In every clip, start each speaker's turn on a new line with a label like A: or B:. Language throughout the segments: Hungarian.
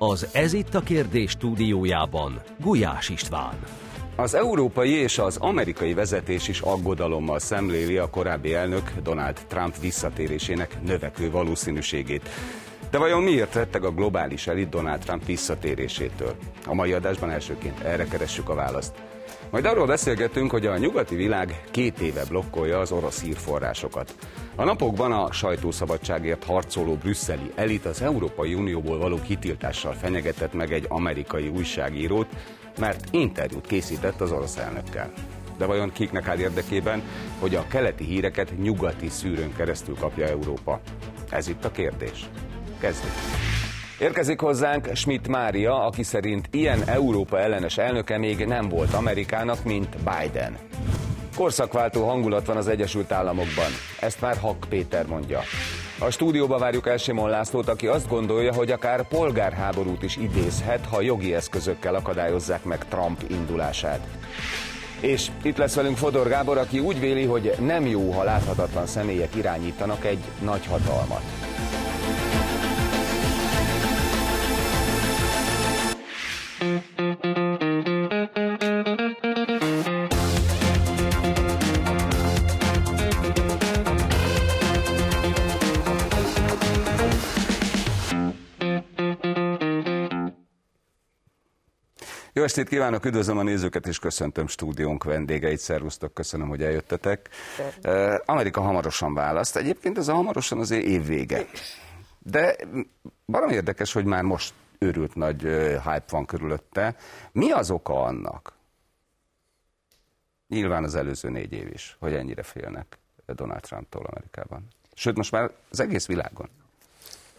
A: Az Ez itt a kérdés stúdiójában Gulyás István.
B: Az európai és az amerikai vezetés is aggodalommal szemléli a korábbi elnök Donald Trump visszatérésének növekvő valószínűségét. De vajon miért retteg a globális elit Donald Trump visszatérésétől? A mai adásban elsőként erre keressük a választ. Majd arról beszélgetünk, hogy a nyugati világ két éve blokkolja az orosz hírforrásokat. A napokban a sajtószabadságért harcoló brüsszeli elit az Európai Unióból való kitiltással fenyegetett meg egy amerikai újságírót, mert interjút készített az orosz elnökkel. De vajon kiknek áll érdekében, hogy a keleti híreket nyugati szűrőn keresztül kapja Európa? Ez itt a kérdés. Kezdjük! Érkezik hozzánk Schmidt Mária, aki szerint ilyen Európa ellenes elnöke még nem volt Amerikának, mint Biden. Korszakváltó hangulat van az Egyesült Államokban. Ezt már Hak Péter mondja. A stúdióba várjuk el Simon Lászlót, aki azt gondolja, hogy akár polgárháborút is idézhet, ha jogi eszközökkel akadályozzák meg Trump indulását. És itt lesz velünk Fodor Gábor, aki úgy véli, hogy nem jó, ha láthatatlan személyek irányítanak egy nagy hatalmat. Jó estét kívánok, üdvözlöm a nézőket, és köszöntöm stúdiónk vendégeit. Szervusztok, köszönöm, hogy eljöttetek. Amerika hamarosan választ. Egyébként ez a hamarosan azért évvége. De valami érdekes, hogy már most őrült nagy hype van körülötte. Mi az oka annak? Nyilván az előző négy év is, hogy ennyire félnek Donald Trumptól Amerikában. Sőt, most már az egész világon.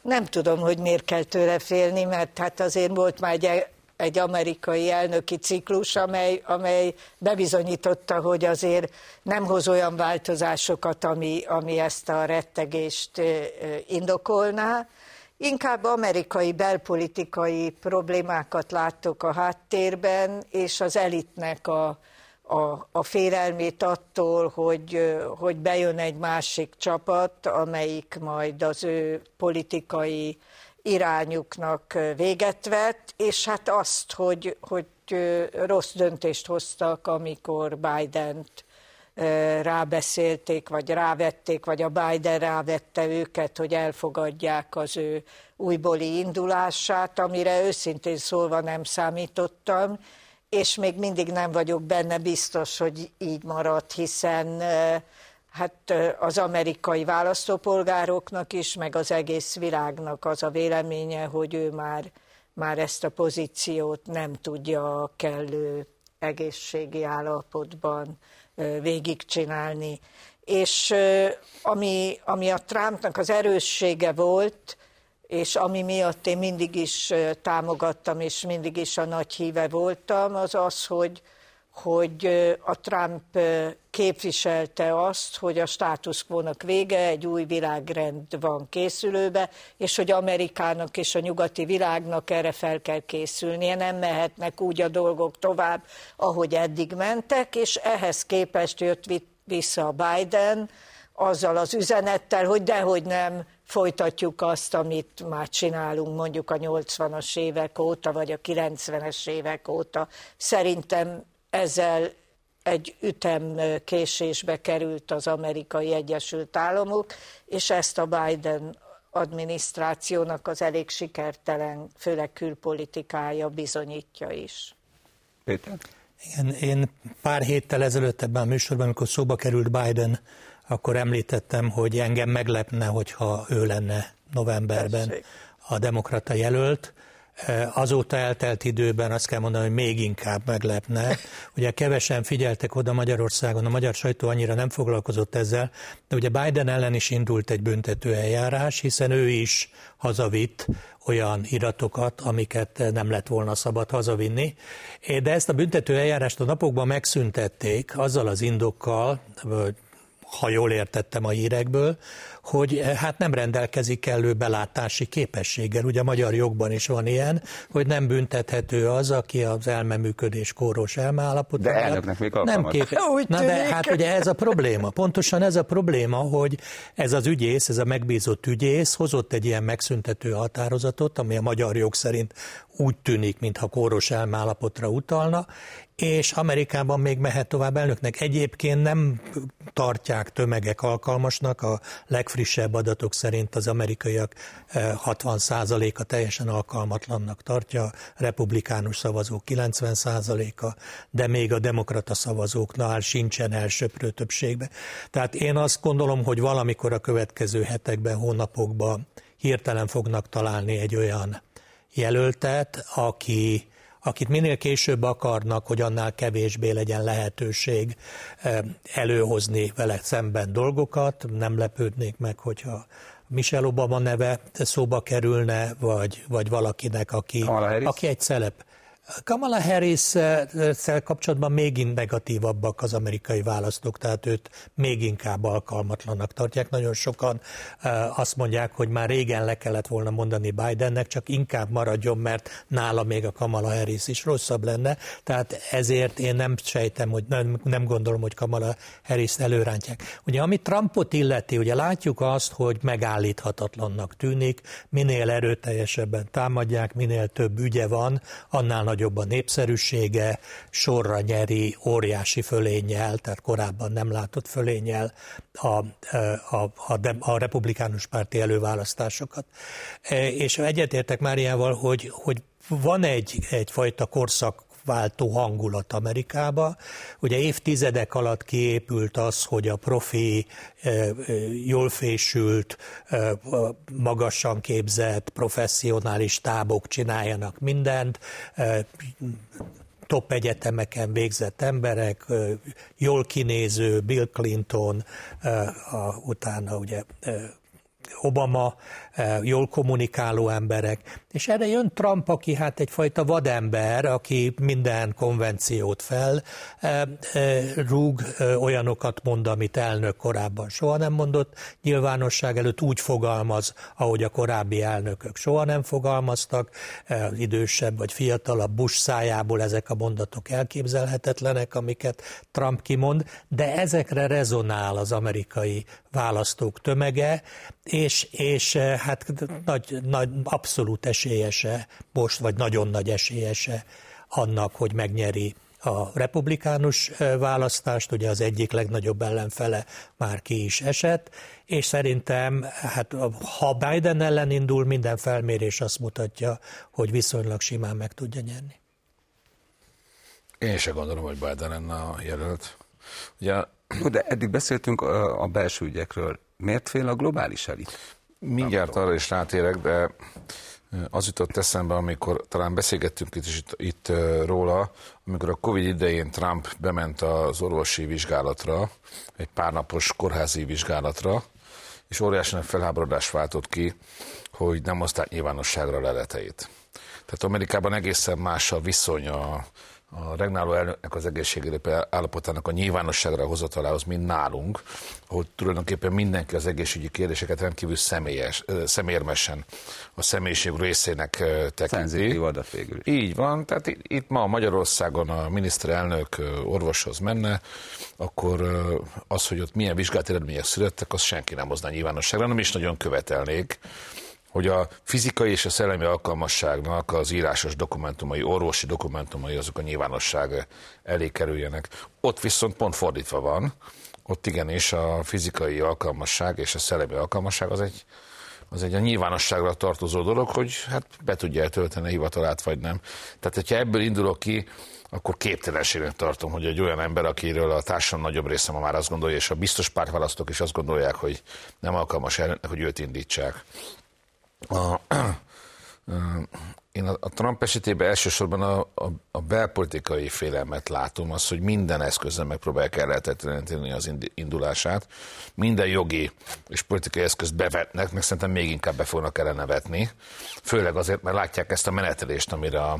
C: Nem tudom, hogy miért kell tőle félni, mert hát azért volt már egy egy amerikai elnöki ciklus, amely, amely bebizonyította, hogy azért nem hoz olyan változásokat, ami, ami ezt a rettegést indokolná. Inkább amerikai belpolitikai problémákat láttok a háttérben, és az elitnek a, a, a félelmét attól, hogy, hogy bejön egy másik csapat, amelyik majd az ő politikai irányuknak véget vett, és hát azt, hogy, hogy rossz döntést hoztak, amikor Biden-t rábeszélték, vagy rávették, vagy a Biden rávette őket, hogy elfogadják az ő újbóli indulását, amire őszintén szólva nem számítottam, és még mindig nem vagyok benne biztos, hogy így marad, hiszen hát az amerikai választópolgároknak is, meg az egész világnak az a véleménye, hogy ő már, már ezt a pozíciót nem tudja a kellő egészségi állapotban végigcsinálni. És ami, ami a Trumpnak az erőssége volt, és ami miatt én mindig is támogattam, és mindig is a nagy híve voltam, az az, hogy, hogy a Trump képviselte azt, hogy a status quo-nak vége, egy új világrend van készülőbe, és hogy Amerikának és a nyugati világnak erre fel kell készülnie, nem mehetnek úgy a dolgok tovább, ahogy eddig mentek, és ehhez képest jött vissza a Biden, azzal az üzenettel, hogy dehogy nem folytatjuk azt, amit már csinálunk mondjuk a 80-as évek óta, vagy a 90-es évek óta. Szerintem ezzel egy ütem késésbe került az amerikai Egyesült Államok, és ezt a Biden adminisztrációnak az elég sikertelen, főleg külpolitikája bizonyítja is.
B: Péter?
D: Igen, én pár héttel ezelőtt ebben a műsorban, amikor szóba került Biden, akkor említettem, hogy engem meglepne, hogyha ő lenne novemberben Tessék. a demokrata jelölt. Azóta eltelt időben azt kell mondani, hogy még inkább meglepne. Ugye kevesen figyeltek oda Magyarországon, a magyar sajtó annyira nem foglalkozott ezzel, de ugye Biden ellen is indult egy büntető eljárás, hiszen ő is hazavitt olyan iratokat, amiket nem lett volna szabad hazavinni. De ezt a büntető eljárást a napokban megszüntették azzal az indokkal, ha jól értettem a hírekből, hogy hát nem rendelkezik kellő belátási képességgel. Ugye a magyar jogban is van ilyen, hogy nem büntethető az, aki az elmeműködés kóros elmeállapot.
B: De elnöknek még
D: nem kép... Na de hát ugye ez a probléma. Pontosan ez a probléma, hogy ez az ügyész, ez a megbízott ügyész hozott egy ilyen megszüntető határozatot, ami a magyar jog szerint úgy tűnik, mintha kóros elmállapotra utalna, és Amerikában még mehet tovább elnöknek. Egyébként nem tartják tömegek alkalmasnak, a legfrissebb adatok szerint az amerikaiak 60%-a eh, teljesen alkalmatlannak tartja, republikánus szavazók 90%-a, de még a demokrata szavazóknál sincsen elsöprő többségbe. Tehát én azt gondolom, hogy valamikor a következő hetekben, hónapokban hirtelen fognak találni egy olyan jelöltet, aki, akit minél később akarnak, hogy annál kevésbé legyen lehetőség eh, előhozni vele szemben dolgokat. Nem lepődnék meg, hogyha Michelle Obama neve szóba kerülne, vagy, vagy valakinek, aki, aki egy szelep. Kamala harris kapcsolatban még negatívabbak az amerikai választók, tehát őt még inkább alkalmatlannak tartják. Nagyon sokan azt mondják, hogy már régen le kellett volna mondani Bidennek, csak inkább maradjon, mert nála még a Kamala Harris is rosszabb lenne. Tehát ezért én nem sejtem, hogy nem, nem gondolom, hogy Kamala Harris előrántják. Ugye ami Trumpot illeti, ugye látjuk azt, hogy megállíthatatlannak tűnik, minél erőteljesebben támadják, minél több ügye van, annál nagy nagyobb a népszerűsége, sorra nyeri óriási fölénnyel, tehát korábban nem látott fölénnyel a, a, a, a republikánus párti előválasztásokat. E, és egyetértek Máriával, hogy, hogy van egy, egyfajta korszak váltó hangulat Amerikába. Ugye évtizedek alatt kiépült az, hogy a profi, e, e, jól fésült, e, magasan képzett, professzionális tábok csináljanak mindent, top egyetemeken végzett emberek, jól kinéző, Bill Clinton, utána ugye Obama, jól kommunikáló emberek. És erre jön Trump, aki hát egyfajta vadember, aki minden konvenciót fel rúg, olyanokat mond, amit elnök korábban soha nem mondott, nyilvánosság előtt úgy fogalmaz, ahogy a korábbi elnökök soha nem fogalmaztak, idősebb vagy fiatalabb Bush szájából ezek a mondatok elképzelhetetlenek, amiket Trump kimond, de ezekre rezonál az amerikai választók tömege, és, és hát nagy, nagy, abszolút esélyese most, vagy nagyon nagy esélyese annak, hogy megnyeri a republikánus választást, ugye az egyik legnagyobb ellenfele már ki is esett, és szerintem, hát ha Biden ellen indul, minden felmérés azt mutatja, hogy viszonylag simán meg tudja nyerni.
E: Én se gondolom, hogy Biden lenne a jelölt. Ugye...
B: De eddig beszéltünk a belső ügyekről. Miért fél a globális elit?
E: Mindjárt arra is rátérek, de az jutott eszembe, amikor talán beszélgettünk itt, itt, itt róla, amikor a Covid idején Trump bement az orvosi vizsgálatra, egy párnapos kórházi vizsgálatra, és óriási nagy felháborodás váltott ki, hogy nem hozták nyilvánosságra leleteit. Tehát Amerikában egészen más a viszony a, a regnáló elnöknek az egészségügyi állapotának a nyilvánosságra hozatalához, mint nálunk, hogy tulajdonképpen mindenki az egészségügyi kérdéseket rendkívül személyes, szemérmesen a személyiség részének tekinti.
B: adat végül.
E: Így van, tehát itt ma Magyarországon a miniszterelnök orvoshoz menne, akkor az, hogy ott milyen vizsgált eredmények születtek, az senki nem hozná nyilvánosságra, nem is nagyon követelnék hogy a fizikai és a szellemi alkalmasságnak az írásos dokumentumai, orvosi dokumentumai azok a nyilvánosság elé kerüljenek. Ott viszont pont fordítva van, ott igenis a fizikai alkalmasság és a szellemi alkalmasság az egy, az egy a nyilvánosságra tartozó dolog, hogy hát be tudja eltölteni a hivatalát, vagy nem. Tehát, hogyha ebből indulok ki, akkor képtelenségnek tartom, hogy egy olyan ember, akiről a társadalom nagyobb része ma már azt gondolja, és a biztos pártválasztók is azt gondolják, hogy nem alkalmas, hogy őt indítsák. A, én a, a Trump esetében elsősorban a, a, a belpolitikai félelmet látom, az, hogy minden eszközzel megpróbálják ellehetetleníteni az indulását, minden jogi és politikai eszközt bevetnek, meg szerintem még inkább be fognak ellene vetni, főleg azért, mert látják ezt a menetelést, amire a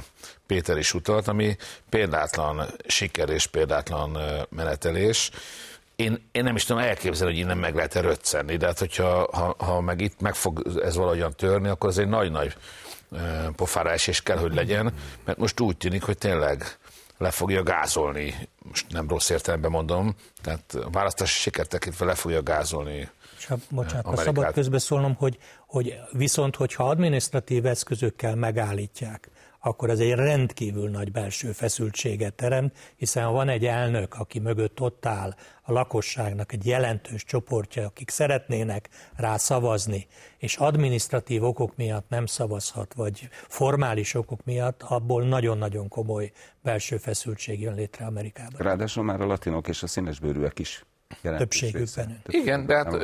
E: Péter is utalt, ami példátlan siker és példátlan menetelés, én, én nem is tudom elképzelni, hogy innen meg lehet röccenni, de hát hogyha ha, ha meg itt meg fog ez valahogyan törni, akkor ez egy nagy-nagy pofára esés kell, hogy legyen, mert most úgy tűnik, hogy tényleg le fogja gázolni, most nem rossz értelemben mondom, tehát a választási sikert tekintve le fogja gázolni
D: ha, bocsánat, ha szabad közbeszólnom, hogy, hogy viszont, hogyha adminisztratív eszközökkel megállítják, akkor ez egy rendkívül nagy belső feszültséget teremt, hiszen ha van egy elnök, aki mögött ott áll a lakosságnak egy jelentős csoportja, akik szeretnének rá szavazni, és adminisztratív okok miatt nem szavazhat, vagy formális okok miatt, abból nagyon-nagyon komoly belső feszültség jön létre Amerikában.
B: Ráadásul már a latinok és a színesbőrűek is
D: Többségükben.
E: Igen, de hát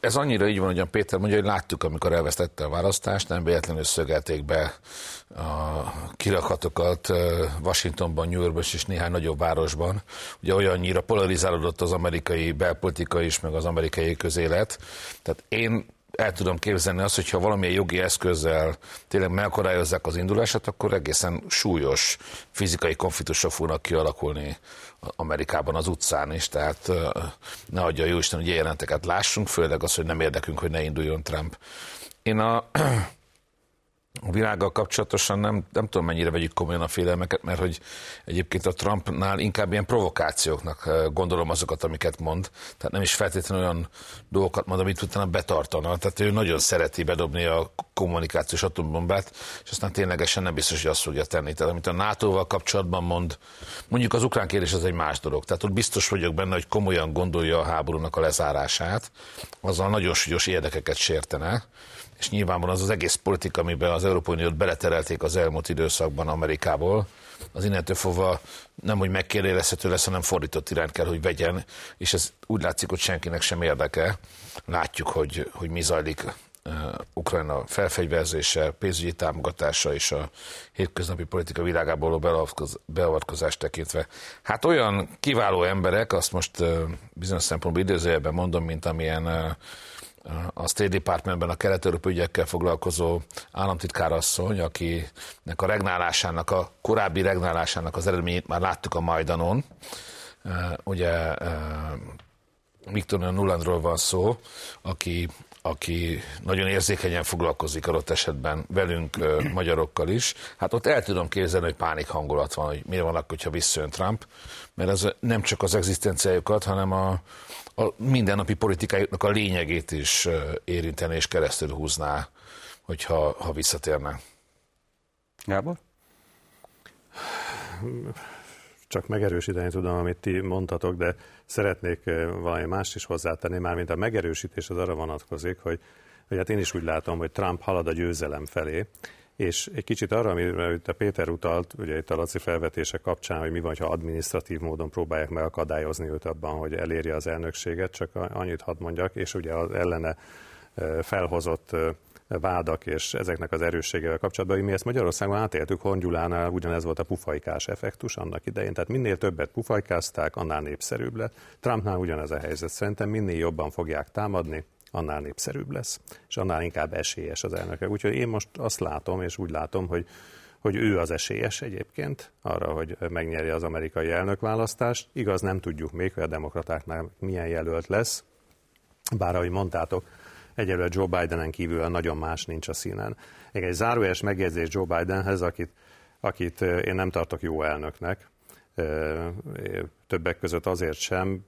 E: ez annyira így van, hogy a Péter mondja, hogy láttuk, amikor elvesztette a választást, nem véletlenül szögelték be a kirakatokat Washingtonban, New Yorkban és néhány nagyobb városban. Ugye olyannyira polarizálódott az amerikai belpolitika is, meg az amerikai közélet. Tehát én el tudom képzelni azt, hogyha valamilyen jogi eszközzel tényleg megakadályozzák az indulását, akkor egészen súlyos fizikai konfliktusok fognak kialakulni Amerikában az utcán is, tehát ne adja jó Isten, hogy ilyen jelenteket lássunk, főleg az, hogy nem érdekünk, hogy ne induljon Trump. Én a a világgal kapcsolatosan nem, nem tudom mennyire vegyük komolyan a félelmeket, mert hogy egyébként a Trumpnál inkább ilyen provokációknak eh, gondolom azokat, amiket mond. Tehát nem is feltétlenül olyan dolgokat mond, amit utána betartana. Tehát ő nagyon szereti bedobni a kommunikációs atombombát, és aztán ténylegesen nem biztos, hogy azt fogja tenni. Tehát amit a NATO-val kapcsolatban mond, mondjuk az ukrán kérdés az egy más dolog. Tehát ott biztos vagyok benne, hogy komolyan gondolja a háborúnak a lezárását, azzal nagyon súlyos érdekeket sértene és nyilvánvalóan az az egész politika, amiben az Európai Uniót beleterelték az elmúlt időszakban Amerikából, az innentől fogva nem, hogy megkérdezhető lesz, hanem fordított irányt kell, hogy vegyen, és ez úgy látszik, hogy senkinek sem érdeke. Látjuk, hogy, hogy mi zajlik uh, Ukrajna felfegyverzése, pénzügyi támogatása és a hétköznapi politika világából a beavatkozást tekintve. Hát olyan kiváló emberek, azt most uh, bizonyos szempontból idézőjelben mondom, mint amilyen uh, a State Departmentben a kelet-európai ügyekkel foglalkozó államtitkárasszony, akinek a regnálásának, a korábbi regnálásának az eredményét már láttuk a Majdanon. Ugye Viktor Nulandról van szó, aki, aki nagyon érzékenyen foglalkozik adott esetben velünk, magyarokkal is. Hát ott el tudom képzelni, hogy pánik hangulat van, hogy miért van akkor, hogyha visszajön Trump, mert ez nem csak az egzisztenciájukat, hanem a, a mindennapi politikájuknak a lényegét is érinteni és keresztül húzná, hogyha ha visszatérne.
B: Gábor?
F: Csak megerősíteni tudom, amit ti mondtatok, de szeretnék valami más is hozzátenni, már mint a megerősítés az arra vonatkozik, hogy, hogy hát én is úgy látom, hogy Trump halad a győzelem felé, és egy kicsit arra, amire a Péter utalt, ugye itt a Laci felvetése kapcsán, hogy mi van, ha adminisztratív módon próbálják megakadályozni őt abban, hogy elérje az elnökséget, csak annyit hadd mondjak, és ugye az ellene felhozott vádak és ezeknek az erősségével kapcsolatban, hogy mi ezt Magyarországon átéltük, Hongyulánál ugyanez volt a pufajkás effektus annak idején, tehát minél többet pufajkázták, annál népszerűbb lett. Trumpnál ugyanez a helyzet, szerintem minél jobban fogják támadni, annál népszerűbb lesz, és annál inkább esélyes az elnöke. Úgyhogy én most azt látom, és úgy látom, hogy hogy ő az esélyes egyébként arra, hogy megnyerje az amerikai elnökválasztást. Igaz, nem tudjuk még, hogy a demokratáknál milyen jelölt lesz, bár ahogy mondtátok, egyelőre Joe Bidenen kívül nagyon más nincs a színen. Egy zárójeles megjegyzés Joe Bidenhez, akit, akit én nem tartok jó elnöknek, többek között azért sem,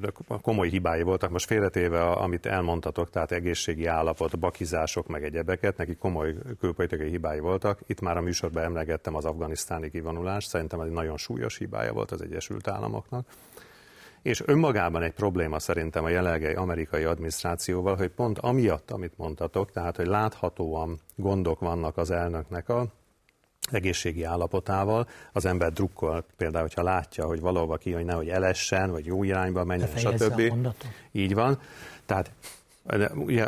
F: de komoly hibái voltak, most félretéve, amit elmondtatok, tehát egészségi állapot, bakizások, meg egyebeket, neki komoly külpolitikai hibái voltak. Itt már a műsorban emlegettem az afganisztáni kivonulást, szerintem ez egy nagyon súlyos hibája volt az Egyesült Államoknak. És önmagában egy probléma szerintem a jelenlegi amerikai adminisztrációval, hogy pont amiatt, amit mondtatok, tehát hogy láthatóan gondok vannak az elnöknek a egészségi állapotával, az ember drukkol, például, hogyha látja, hogy valahova ki, hogy nehogy elessen, vagy jó irányba menjen, stb. Így van. Tehát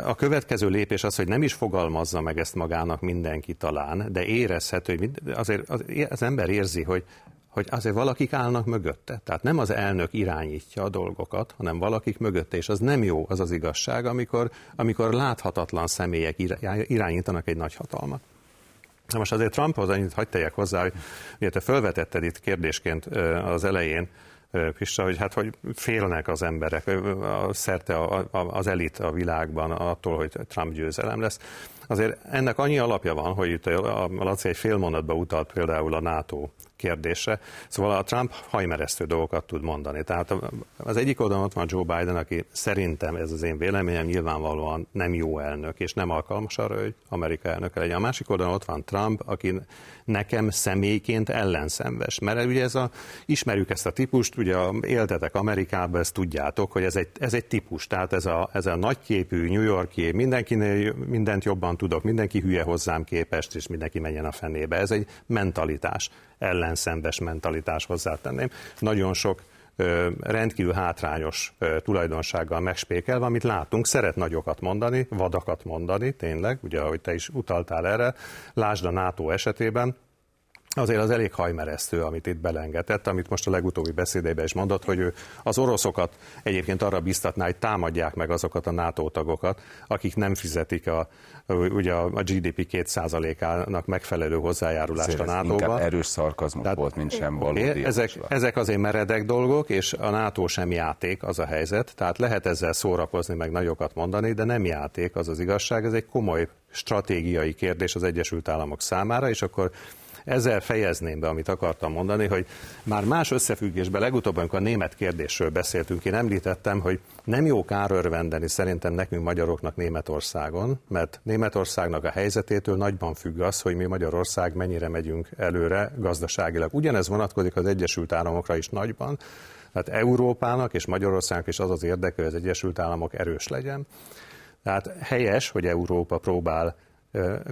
F: a következő lépés az, hogy nem is fogalmazza meg ezt magának mindenki talán, de érezhető, hogy azért az ember érzi, hogy hogy azért valakik állnak mögötte. Tehát nem az elnök irányítja a dolgokat, hanem valakik mögötte, és az nem jó, az az igazság, amikor, amikor láthatatlan személyek irányítanak egy nagy hatalmat. Na most azért Trumphoz annyit hagyd tegyek hozzá, hogy ugye te felvetetted itt kérdésként az elején, Pista, hogy hát hogy félnek az emberek, szerte az elit a világban attól, hogy Trump győzelem lesz. Azért ennek annyi alapja van, hogy itt a, Laci egy fél mondatba utalt például a NATO kérdése. Szóval a Trump hajmeresztő dolgokat tud mondani. Tehát az egyik oldalon ott van Joe Biden, aki szerintem, ez az én véleményem, nyilvánvalóan nem jó elnök, és nem alkalmas arra, hogy Amerika elnöke legyen. A másik oldalon ott van Trump, aki nekem személyként ellenszenves. Mert ugye ez a, ismerjük ezt a típust, ugye éltetek Amerikában, ezt tudjátok, hogy ez egy, ez egy típus, tehát ez a, ez a nagyképű New Yorki, mindenkinél mindent jobban tudok, mindenki hülye hozzám képest, és mindenki menjen a fenébe. Ez egy mentalitás, ellenszembes mentalitás hozzátenném. Nagyon sok rendkívül hátrányos tulajdonsággal megspékelve, amit látunk, szeret nagyokat mondani, vadakat mondani, tényleg, ugye ahogy te is utaltál erre, lásd a NATO esetében, azért az elég hajmeresztő, amit itt belengetett, amit most a legutóbbi beszédében is mondott, hogy ő az oroszokat egyébként arra biztatná, hogy támadják meg azokat a NATO tagokat, akik nem fizetik a, ugye a GDP 2%-ának megfelelő hozzájárulást a nato Inkább
B: erős szarkazmus Tehát, volt, mint sem valódi.
F: Ezek, ezek azért meredek dolgok, és a NATO sem játék, az a helyzet. Tehát lehet ezzel szórakozni, meg nagyokat mondani, de nem játék, az az igazság. Ez egy komoly stratégiai kérdés az Egyesült Államok számára, és akkor ezzel fejezném be, amit akartam mondani, hogy már más összefüggésben, legutóbb, amikor a német kérdésről beszéltünk, én említettem, hogy nem jó kárörvendeni szerintem nekünk magyaroknak Németországon, mert Németországnak a helyzetétől nagyban függ az, hogy mi Magyarország mennyire megyünk előre gazdaságilag. Ugyanez vonatkozik az Egyesült Államokra is nagyban, tehát Európának és Magyarországnak is az az érdeke, hogy az Egyesült Államok erős legyen. Tehát helyes, hogy Európa próbál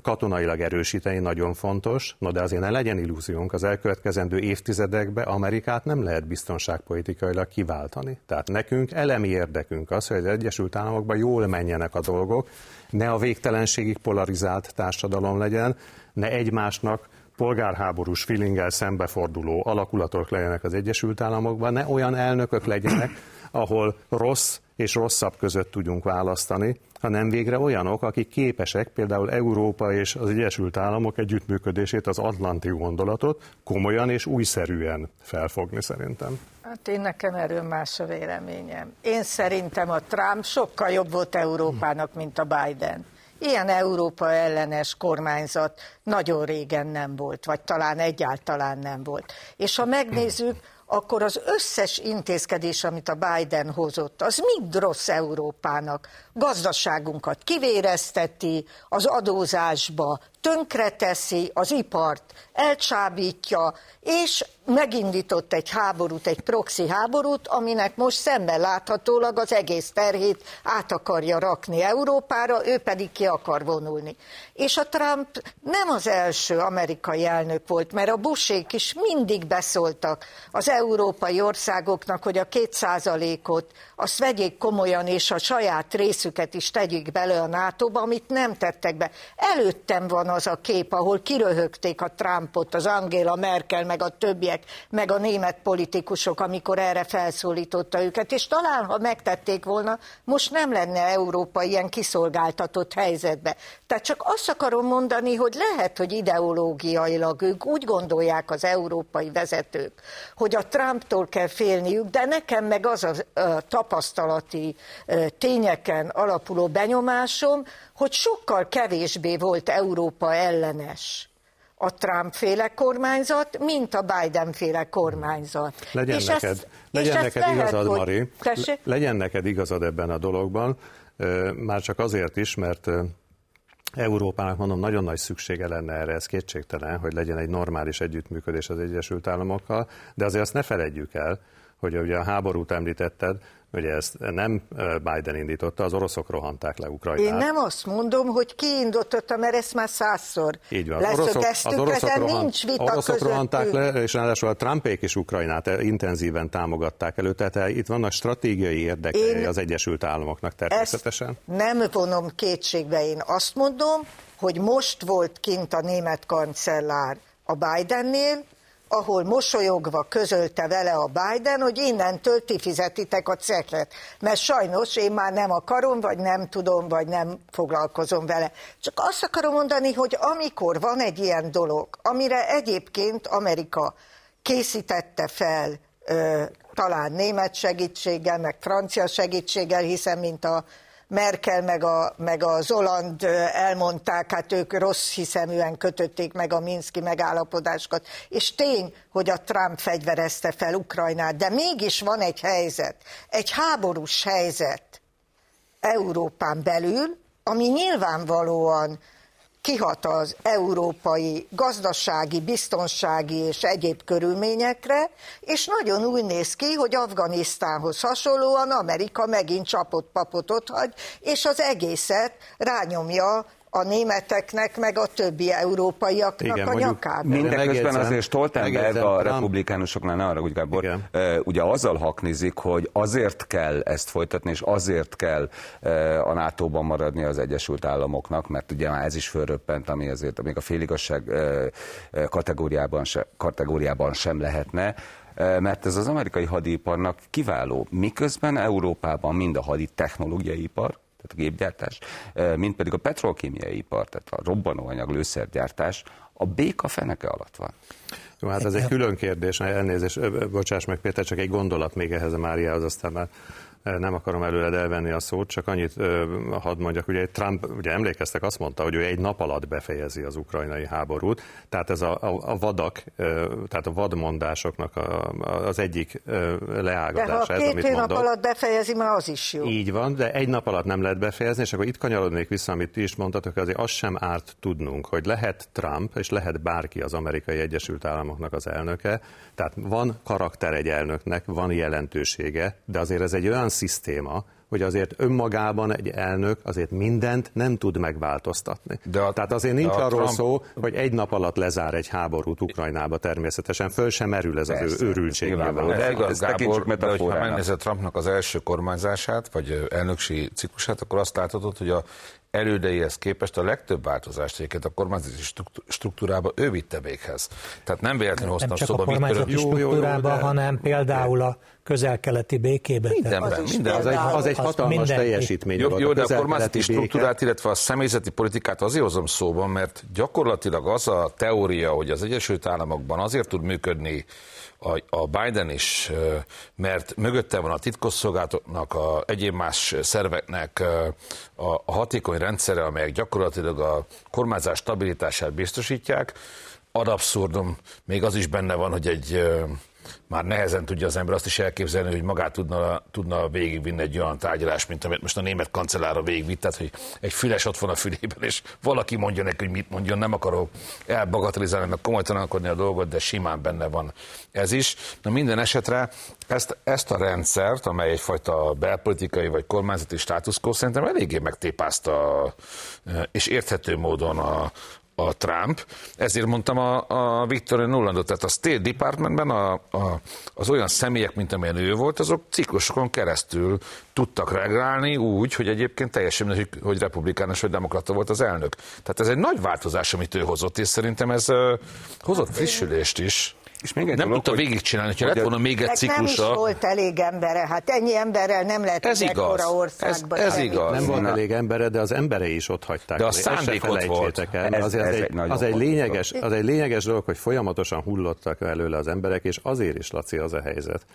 F: katonailag erősíteni nagyon fontos, no de azért ne legyen illúziónk, az elkövetkezendő évtizedekben Amerikát nem lehet biztonságpolitikailag kiváltani. Tehát nekünk elemi érdekünk az, hogy az Egyesült Államokban jól menjenek a dolgok, ne a végtelenségig polarizált társadalom legyen, ne egymásnak polgárháborús feelinggel szembeforduló alakulatok legyenek az Egyesült Államokban, ne olyan elnökök legyenek, ahol rossz és rosszabb között tudjunk választani, hanem végre olyanok, akik képesek például Európa és az Egyesült Államok együttműködését, az atlanti gondolatot komolyan és újszerűen felfogni szerintem.
C: Hát én nekem erről más a véleményem. Én szerintem a Trump sokkal jobb volt Európának, mint a Biden. Ilyen Európa ellenes kormányzat nagyon régen nem volt, vagy talán egyáltalán nem volt. És ha megnézzük, akkor az összes intézkedés, amit a Biden hozott, az mind rossz Európának. Gazdaságunkat kivérezteti, az adózásba tönkreteszi, az ipart elcsábítja, és megindított egy háborút, egy proxy háborút, aminek most szemben láthatólag az egész terhét át akarja rakni Európára, ő pedig ki akar vonulni. És a Trump nem az első amerikai elnök volt, mert a Busék is mindig beszóltak az európai országoknak, hogy a kétszázalékot azt vegyék komolyan, és a saját részüket is tegyék bele a NATO-ba, amit nem tettek be. Előttem van az a kép, ahol kiröhögték a Trumpot, az Angela Merkel, meg a többiek, meg a német politikusok, amikor erre felszólította őket, és talán, ha megtették volna, most nem lenne Európa ilyen kiszolgáltatott helyzetbe. Tehát csak azt akarom mondani, hogy lehet, hogy ideológiailag ők úgy gondolják az európai vezetők, hogy a Trumptól kell félniük, de nekem meg az a, a tapasztalati tényeken alapuló benyomásom, hogy sokkal kevésbé volt Európa ellenes. A Trump-féle kormányzat, mint a Biden-féle kormányzat.
F: Legyen és neked, ezt, legyen és neked igazad, hogy... Mari, Tessék? legyen neked igazad ebben a dologban, már csak azért is, mert Európának mondom, nagyon nagy szüksége lenne erre, ez kétségtelen, hogy legyen egy normális együttműködés az Egyesült Államokkal, de azért azt ne feledjük el, hogy ugye a háborút említetted, Ugye ezt nem Biden indította, az oroszok rohanták le Ukrajnát.
C: Én nem azt mondom, hogy ki indította, mert ezt már százszor
F: Így van. Az oroszok, az oroszok, rohant,
C: nincs vita
F: oroszok
C: közöttük.
F: rohanták le, és ráadásul a Trumpék is Ukrajnát intenzíven támogatták elő, tehát itt vannak stratégiai érdekei az Egyesült Államoknak természetesen.
C: nem vonom kétségbe, én azt mondom, hogy most volt kint a német kancellár a Bidennél, ahol mosolyogva közölte vele a Biden, hogy innentől ti fizetitek a ceklet, mert sajnos én már nem akarom, vagy nem tudom, vagy nem foglalkozom vele. Csak azt akarom mondani, hogy amikor van egy ilyen dolog, amire egyébként Amerika készítette fel talán német segítséggel, meg francia segítséggel, hiszen mint a Merkel meg, a, meg az Oland elmondták, hát ők rossz hiszeműen kötötték meg a Minszki megállapodásokat, és tény, hogy a Trump fegyverezte fel Ukrajnát, de mégis van egy helyzet, egy háborús helyzet Európán belül, ami nyilvánvalóan kihat az európai gazdasági, biztonsági és egyéb körülményekre, és nagyon úgy néz ki, hogy Afganisztánhoz hasonlóan Amerika megint csapott papotot hagy, és az egészet rányomja a németeknek, meg a többi európaiaknak Igen, a nyakába.
B: Mindeközben azért Stoltenberg a republikánusoknál, ne arra, úgy Gábor, Igen. ugye azzal haknizik, hogy azért kell ezt folytatni, és azért kell a NATO-ban maradni az Egyesült Államoknak, mert ugye már ez is fölröppent, ami azért még a féligasság kategóriában, se, kategóriában sem lehetne, mert ez az amerikai hadiparnak kiváló. Miközben Európában mind a hadi technológiai ipar, tehát a gépgyártás, mint pedig a petrolkémiai ipar, tehát a robbanóanyag lőszergyártás, a béka feneke alatt van.
F: Jó, hát ez egy külön kérdés, elnézést, bocsáss meg Péter, csak egy gondolat még ehhez a Máriához, aztán már nem akarom előled elvenni a szót, csak annyit hadd mondjak, ugye Trump, ugye emlékeztek, azt mondta, hogy ő egy nap alatt befejezi az ukrajnai háborút, tehát ez a, a, a vadak, tehát a vadmondásoknak a, az egyik leágazása.
C: De ha két ez, nap alatt befejezi, már az is jó.
F: Így van, de egy nap alatt nem lehet befejezni, és akkor itt kanyarodnék vissza, amit ti is mondtatok, azért az sem árt tudnunk, hogy lehet Trump, és lehet bárki az amerikai Egyesült Államoknak az elnöke, tehát van karakter egy elnöknek, van jelentősége, de azért ez egy olyan szisztéma, hogy azért önmagában egy elnök azért mindent nem tud megváltoztatni. De a, Tehát azért nincs arról Trump... szó, hogy egy nap alatt lezár egy háborút Ukrajnába természetesen, föl sem merül ez Persze, az őrültség.
E: De igaz, Gábor, de ha megnézed Trumpnak az első kormányzását, vagy elnökségi ciklusát, akkor azt láthatod, hogy a elődeihez képest a legtöbb változást egyébként a kormányzati struktúrába ő vitte véghez. Tehát nem véletlenül hoztam
D: nem csak
E: szóba
D: a kormányzati struktúrába, jó, jó, hanem például a közel-keleti békében.
F: Mindenben, az, minden, az, egy, az egy hatalmas minden, teljesítmény.
E: Jó, jó de a kormányzati struktúrát, illetve a személyzeti politikát azért hozom szóban, mert gyakorlatilag az a teória, hogy az Egyesült Államokban azért tud működni a, a Biden is, mert mögötte van a titkosszolgálatoknak, a egyéb más szerveknek a, a hatékony rendszere, amelyek gyakorlatilag a kormányzás stabilitását biztosítják. Ad abszurdum, még az is benne van, hogy egy már nehezen tudja az ember azt is elképzelni, hogy magát tudna, tudna végigvinni egy olyan tárgyalás, mint amit most a német kancellára végigvitt, tehát hogy egy füles ott van a fülében, és valaki mondja neki, hogy mit mondjon, nem akarok elbagatelizálni, meg komolytalankodni a dolgot, de simán benne van ez is. Na minden esetre ezt, ezt a rendszert, amely egyfajta belpolitikai vagy kormányzati státuszkó szerintem eléggé megtépázta és érthető módon a, a Trump, ezért mondtam a, a Victoria Nulandot, tehát a State Departmentben a, a, az olyan személyek, mint amilyen ő volt, azok ciklusokon keresztül tudtak reagálni úgy, hogy egyébként teljesen hogy, hogy republikánus vagy demokrata volt az elnök. Tehát ez egy nagy változás, amit ő hozott, és szerintem ez uh, hozott frissülést is. És még egy nem tudta végigcsinálni, hogyha lett volna még egy ciklusa.
C: Nem is volt elég embere, hát ennyi emberrel nem lehet ez igaz. országban.
E: Ez, ez igaz.
F: Nem volt elég embere, de az emberei is ott hagyták.
E: De a szándék ott volt.
F: El. Ez, azért ez egy, egy az, egy lényeges, az egy lényeges dolog, hogy folyamatosan hullottak előle az emberek, és azért is, Laci, az a helyzet,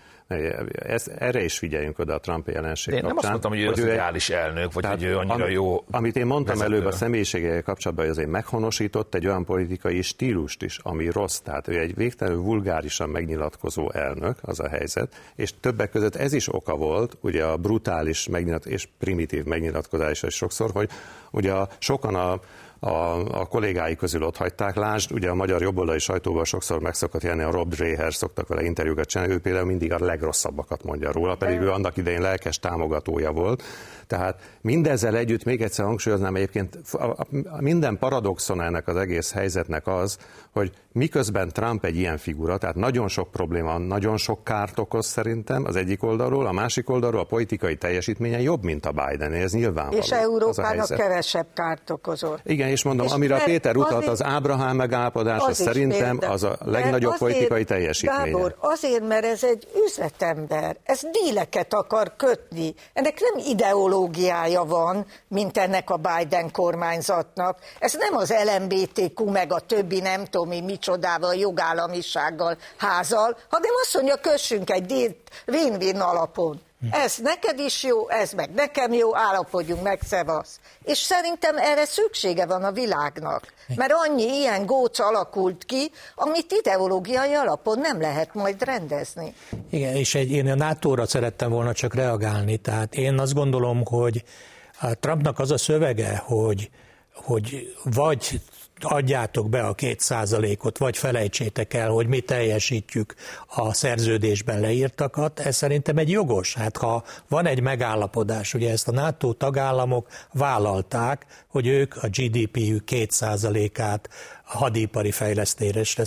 F: ez, erre is figyeljünk oda a Trump jelenség
E: Én kapcsán, nem azt mondtam, hogy ő hogy az ő ideális elnök, vagy hogy ő annyira
F: am,
E: jó
F: Amit én mondtam vezető. előbb a személyiségével kapcsolatban, hogy azért meghonosított egy olyan politikai stílust is, ami rossz. Tehát ő egy végtelenül vulgárisan megnyilatkozó elnök, az a helyzet, és többek között ez is oka volt, ugye a brutális megnyilat és primitív megnyilatkozás is sokszor, hogy ugye sokan a a, a kollégái közül ott hagyták. Lásd, ugye a magyar jobboldali sajtóban sokszor megszokott jelni a Rob Dreher, szoktak vele interjúkat csinálni, ő például mindig a legrosszabbakat mondja róla, pedig ő annak idején lelkes támogatója volt. Tehát mindezzel együtt még egyszer hangsúlyoznám egyébként, minden paradoxon ennek az egész helyzetnek az, hogy miközben Trump egy ilyen figura, tehát nagyon sok probléma, nagyon sok kárt okoz szerintem az egyik oldalról, a másik oldalról a politikai teljesítménye jobb, mint a Biden, ez nyilvánvaló.
C: És Európának kevesebb kárt okozott.
F: Igen, és mondom, és amire Péter utalt, az Ábrahám megállapodás, az szerintem példa. az a legnagyobb azért, politikai teljesítmény. Gábor,
C: azért, mert ez egy üzletember, ez díleket akar kötni. Ennek nem ideológiája van, mint ennek a Biden kormányzatnak. Ez nem az LMBTQ meg a többi nem tudom mi micsodával, jogállamisággal házal, hanem azt mondja, kössünk egy win-win alapon. Ez neked is jó, ez meg nekem jó, állapodjunk meg, szevasz. És szerintem erre szüksége van a világnak, mert annyi ilyen góc alakult ki, amit ideológiai alapon nem lehet majd rendezni.
D: Igen, és egy, én a NATO-ra szerettem volna csak reagálni, tehát én azt gondolom, hogy a Trumpnak az a szövege, hogy, hogy vagy adjátok be a két százalékot, vagy felejtsétek el, hogy mi teljesítjük a szerződésben leírtakat, ez szerintem egy jogos. Hát ha van egy megállapodás, ugye ezt a NATO tagállamok vállalták, hogy ők a GDP-jük két százalékát hadipari fejlesztésre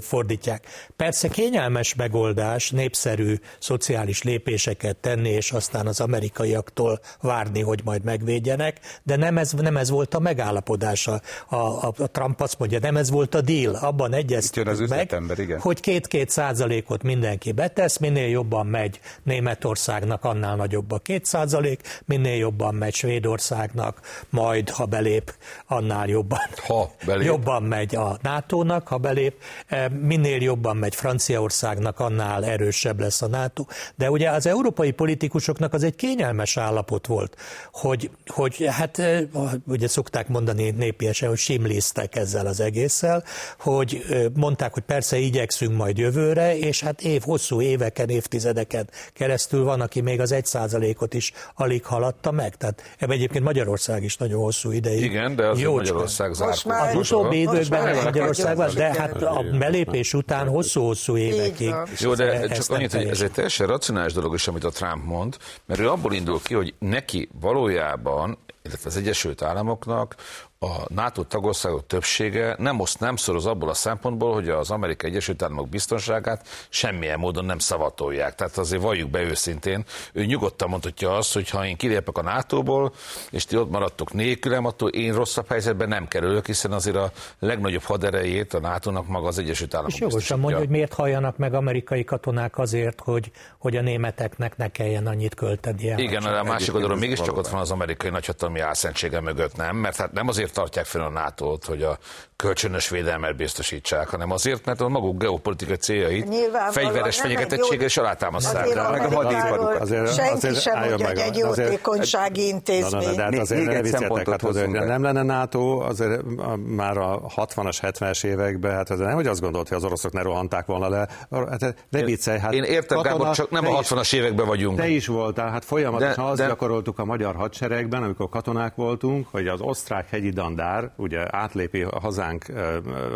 D: fordítják. Persze kényelmes megoldás, népszerű szociális lépéseket tenni, és aztán az amerikaiaktól várni, hogy majd megvédjenek, de nem ez, nem ez volt a megállapodása. A, a, a Trump azt mondja, nem ez volt a deal, abban egyeztünk meg, igen. hogy két-két százalékot mindenki betesz, minél jobban megy Németországnak, annál nagyobb a két százalék, minél jobban megy Svédországnak, majd ha belép, annál jobban, ha belép. jobban megy megy a NATO-nak, ha belép, e, minél jobban megy Franciaországnak, annál erősebb lesz a NATO. De ugye az európai politikusoknak az egy kényelmes állapot volt, hogy, hogy hát e, ugye szokták mondani népiesen, hogy simléztek ezzel az egésszel, hogy e, mondták, hogy persze igyekszünk majd jövőre, és hát év, hosszú éveken, évtizedeken keresztül van, aki még az egy százalékot is alig haladta meg. Tehát ebben egyébként Magyarország is nagyon hosszú ideig.
E: Igen, de az Magyarország zárt.
D: Az utóbbi időkben Magyarországban, de hát a belépés után hosszú-hosszú évekig.
E: Jó, de csak annyit, hogy ez egy teljesen racionális dolog is, amit a Trump mond, mert ő abból indul ki, hogy neki valójában illetve az Egyesült Államoknak a NATO tagországok többsége nem oszt, nem szoroz abból a szempontból, hogy az Amerikai Egyesült Államok biztonságát semmilyen módon nem szavatolják. Tehát azért valljuk be őszintén, ő nyugodtan mondhatja azt, hogy ha én kilépek a NATO-ból, és ti ott maradtok nélkülem, attól én rosszabb helyzetben nem kerülök, hiszen azért a legnagyobb haderejét a NATO-nak maga az Egyesült Államok. És
D: jogosan mondja, hogy miért halljanak meg amerikai katonák azért, hogy, hogy a németeknek ne kelljen annyit költeni.
E: Igen, a másik oldalon mégiscsak ott van az amerikai nagyhatalmi álszentsége mögött, nem? Mert hát nem azért tartják fel a NATO-t, hogy a kölcsönös védelmet biztosítsák, hanem azért, mert a maguk geopolitikai céljait fegyveres fenyegetettséggel is alátámasztják.
C: Meg a hadiparuk. Azért, Senki azért sem mondja, hogy egy jótékonysági intézmény.
F: De hát azért ne viccetek, hát nem lenne NATO, azért már a 60-as, 70-es években, hát azért nem, hogy azt gondolt, hogy az oroszok ne rohanták volna le. Hát ne viccelj, hát
E: Én értem, katona, Gábor, csak nem a 60-as években vagyunk.
F: Te is voltál, hát folyamatosan azt gyakoroltuk a magyar hadseregben, amikor katonák voltunk, hogy az osztrák hegyi dandár ugye átlépi a hazánk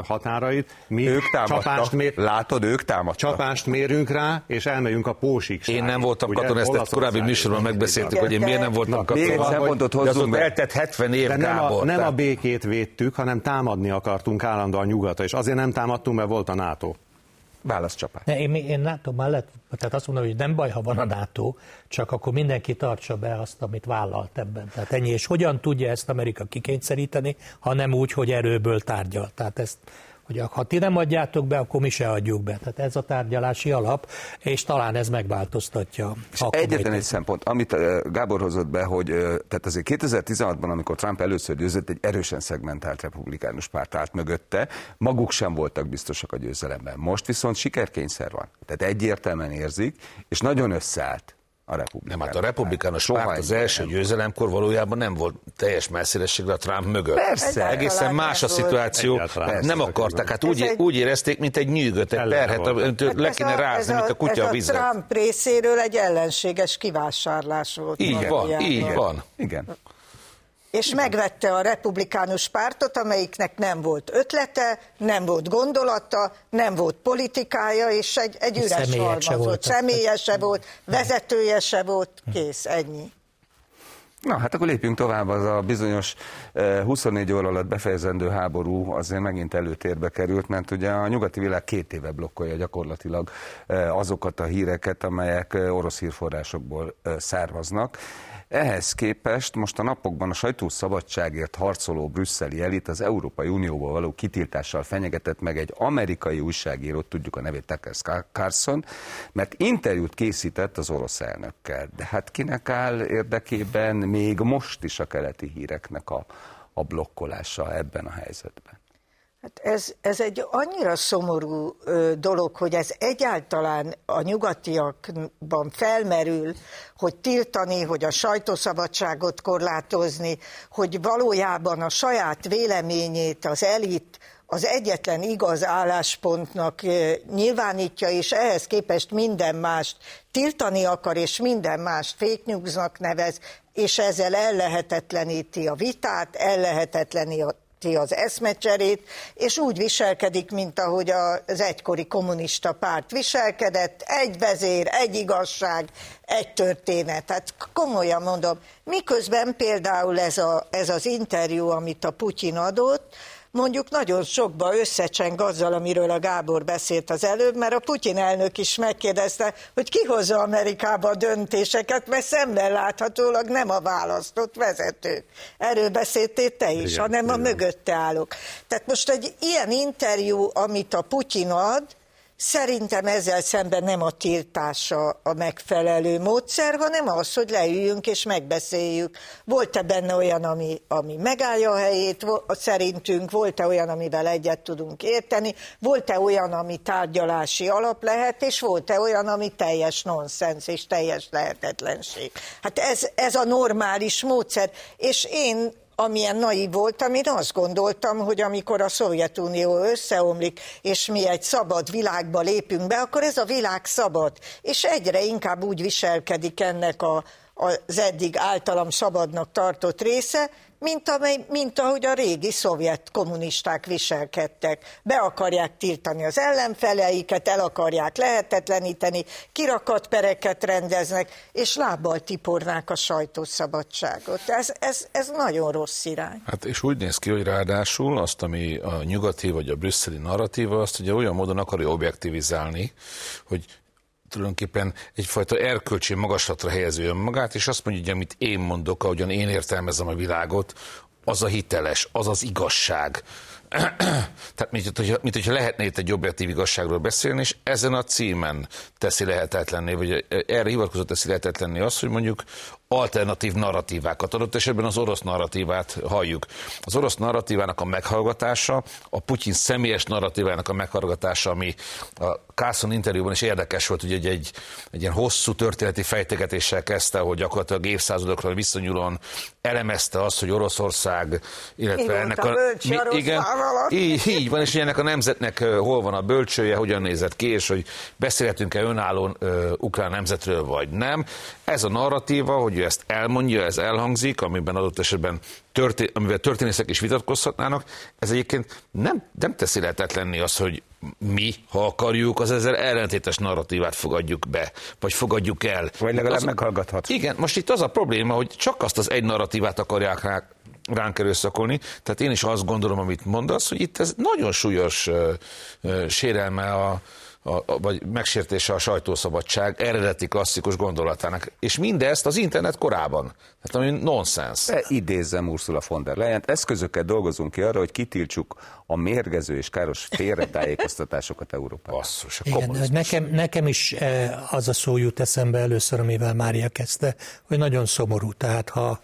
F: határait.
B: Mi ők csapást mér... Látod, ők támadtak.
F: Csapást mérünk rá, és elmegyünk a pósig.
E: Én nem voltam katona, ezt egy korábbi műsorban megbeszéltük, hogy én miért nem voltam katona.
B: Még egy szempontot hozzunk
E: be. eltett 70 év,
F: De nem, a, nem a békét védtük, hanem támadni akartunk állandóan nyugatra, és azért nem támadtunk, mert volt a NATO
B: válaszcsapás.
D: Ne, én, én NATO mellett, tehát azt mondom, hogy nem baj, ha van a NATO, csak akkor mindenki tartsa be azt, amit vállalt ebben. Tehát ennyi, és hogyan tudja ezt Amerika kikényszeríteni, ha nem úgy, hogy erőből tárgyal. Tehát ezt hogy ha ti nem adjátok be, akkor mi se adjuk be. Tehát ez a tárgyalási alap, és talán ez megváltoztatja.
B: És egyetlen egy szempont, amit Gábor hozott be, hogy tehát azért 2016-ban, amikor Trump először győzött, egy erősen szegmentált republikánus párt állt mögötte, maguk sem voltak biztosak a győzelemben. Most viszont sikerkényszer van. Tehát egyértelműen érzik, és nagyon összeállt a republikánus.
E: Nem, hát a republikánus párt az első nem. győzelemkor valójában nem volt teljes messzélességre a Trump mögött.
B: Persze.
E: Egészen más a szituáció. Persze. Nem akartak, hát úgy, úgy érezték, mint egy nyűgöt, egy terhet, le kéne rázni, mint a kutya a vizet.
C: Ez a Trump részéről egy ellenséges kivásárlás volt.
E: Így van, így van.
B: Igen
C: és megvette a republikánus pártot, amelyiknek nem volt ötlete, nem volt gondolata, nem volt politikája, és egy, egy üres halmaz volt. Személye se volt, vezetője se volt, kész, ennyi.
B: Na, hát akkor lépjünk tovább, az a bizonyos 24 óra alatt befejezendő háború azért megint előtérbe került, mert ugye a nyugati világ két éve blokkolja gyakorlatilag azokat a híreket, amelyek orosz hírforrásokból származnak Ehhez képest most a napokban a sajtószabadságért harcoló brüsszeli elit az Európai Unióból való kitiltással fenyegetett meg egy amerikai újságírót, tudjuk a nevét Tucker Carlson, mert interjút készített az orosz elnökkel. De hát kinek áll érdekében még most is a keleti híreknek a, a blokkolása ebben a helyzetben?
C: Hát ez, ez egy annyira szomorú dolog, hogy ez egyáltalán a nyugatiakban felmerül, hogy tiltani, hogy a sajtószabadságot korlátozni, hogy valójában a saját véleményét az elit az egyetlen igaz álláspontnak nyilvánítja, és ehhez képest minden mást tiltani akar, és minden mást fake newsnak nevez, és ezzel ellehetetleníti a vitát, ellehetetleníti az eszmecserét, és úgy viselkedik, mint ahogy az egykori kommunista párt viselkedett, egy vezér, egy igazság, egy történet. Tehát komolyan mondom, miközben például ez, a, ez az interjú, amit a Putyin adott, mondjuk nagyon sokba összecseng azzal, amiről a Gábor beszélt az előbb, mert a Putyin elnök is megkérdezte, hogy ki hozza Amerikába a döntéseket, mert szemben láthatólag nem a választott vezetők. Erről beszéltél te is, igen, hanem igen. a mögötte állók. Tehát most egy ilyen interjú, amit a Putyin ad, Szerintem ezzel szemben nem a tiltása a megfelelő módszer, hanem az, hogy leüljünk és megbeszéljük. Volt-e benne olyan, ami, ami megállja a helyét, szerintünk, volt-e olyan, amivel egyet tudunk érteni, volt-e olyan, ami tárgyalási alap lehet, és volt-e olyan, ami teljes nonsens és teljes lehetetlenség. Hát ez, ez a normális módszer, és én amilyen naív voltam, én azt gondoltam, hogy amikor a Szovjetunió összeomlik, és mi egy szabad világba lépünk be, akkor ez a világ szabad. És egyre inkább úgy viselkedik ennek a, az eddig általam szabadnak tartott része, mint, amely, mint ahogy a régi szovjet kommunisták viselkedtek. Be akarják tiltani az ellenfeleiket, el akarják lehetetleníteni, kirakat pereket rendeznek, és lábbal tipornák a sajtószabadságot. Ez, ez, ez nagyon rossz irány.
E: Hát és úgy néz ki, hogy ráadásul azt, ami a nyugati vagy a brüsszeli narratíva, azt ugye olyan módon akarja objektivizálni, hogy tulajdonképpen egyfajta erkölcsi magaslatra helyező önmagát, és azt mondja, hogy amit én mondok, ahogyan én értelmezem a világot, az a hiteles, az az igazság. Tehát, mint hogyha, mint hogyha lehetne itt egy objektív igazságról beszélni, és ezen a címen teszi lehetetlenné, vagy erre hivatkozott teszi lehetetlenné az, hogy mondjuk alternatív narratívákat. Adott esetben az orosz narratívát halljuk. Az orosz narratívának a meghallgatása, a Putyin személyes narratívának a meghallgatása, ami a Carson interjúban is érdekes volt, hogy egy, egy, egy ilyen hosszú történeti fejtegetéssel kezdte, hogy gyakorlatilag évszázadokra visszanyúlóan elemezte azt, hogy Oroszország, illetve
C: Igen,
E: ennek
C: a, a igen,
E: így, így van, és hogy ennek a nemzetnek hol van a bölcsője, hogyan nézett ki, és hogy beszélhetünk-e önálló ukrán nemzetről, vagy nem. Ez a narratíva, hogy ő ezt elmondja, ez elhangzik, amiben adott esetben történ- amivel történészek is vitatkozhatnának, ez egyébként nem, nem teszi lehetetlenni az, hogy mi, ha akarjuk, az ezzel ellentétes narratívát fogadjuk be, vagy fogadjuk el.
B: Vagy legalább az, meghallgathat.
E: Igen, most itt az a probléma, hogy csak azt az egy narratívát akarják rá, ránk erőszakolni. Tehát én is azt gondolom, amit mondasz, hogy itt ez nagyon súlyos uh, uh, sérelme a, a, a, vagy megsértése a sajtószabadság eredeti klasszikus gondolatának. És mindezt az internet korában. Tehát ami nonsens.
B: Idézzem Ursula von der Leyen, eszközöket dolgozunk ki arra, hogy kitiltsuk a mérgező és káros félretájékoztatásokat Európában.
E: Basszus,
D: Igen, nekem, nekem is eh, az a szó jut eszembe először, amivel Mária kezdte, hogy nagyon szomorú. Tehát ha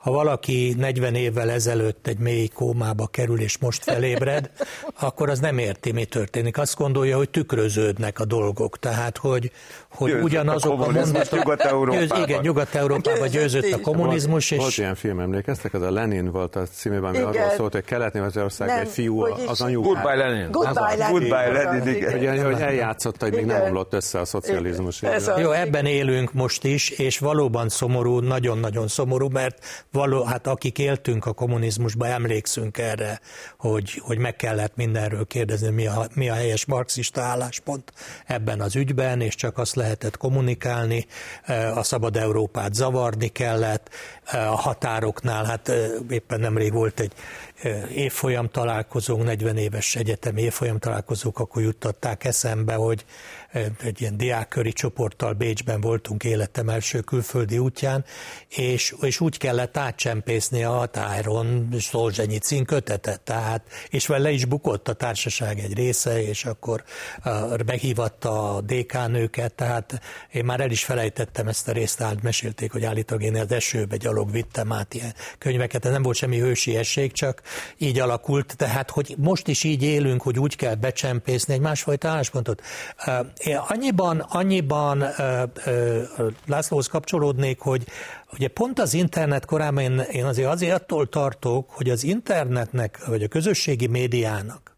D: ha valaki 40 évvel ezelőtt egy mély kómába kerül, és most felébred, akkor az nem érti, mi történik. Azt gondolja, hogy tükröződnek a dolgok. Tehát, hogy, hogy győzött ugyanazok a, a mondatok...
B: Nyugat-Európában.
D: Igen, Nyugat-Európában győzött a kommunizmus.
F: Volt, és... volt ilyen film, emlékeztek? Az a Lenin volt a címében, ami arról szólt, hogy Kelet-Németország egy fiú, az anyuká.
E: Goodbye Lenin.
C: Goodbye Lenin.
B: Goodbye Lenin, igen.
F: Hogy, hogy eljátszotta, hogy még nem omlott össze a szocializmus.
D: Jó, ebben élünk most is, és valóban szomorú, nagyon-nagyon szomorú, mert való, hát akik éltünk a kommunizmusban, emlékszünk erre, hogy, hogy meg kellett mindenről kérdezni, mi a, mi a helyes marxista álláspont ebben az ügyben, és csak azt lehetett kommunikálni, a szabad Európát zavarni kellett, a határoknál, hát éppen nemrég volt egy évfolyam találkozónk, 40 éves egyetem évfolyam találkozók, akkor juttatták eszembe, hogy egy ilyen diákköri csoporttal Bécsben voltunk életem első külföldi útján, és, és úgy kellett átcsempészni a határon Szolzsenyicin kötetet, tehát, és vele is bukott a társaság egy része, és akkor uh, meghívatta a dékánőket, tehát én már el is felejtettem ezt a részt, tehát mesélték, hogy állítólag én az esőbe gyalog vittem át ilyen könyveket, ez nem volt semmi hősiesség, csak így alakult, tehát hogy most is így élünk, hogy úgy kell becsempészni egy másfajta álláspontot. Annyiban, annyiban Lászlóhoz kapcsolódnék, hogy ugye pont az internet korán én, én azért azért attól tartok, hogy az internetnek, vagy a közösségi médiának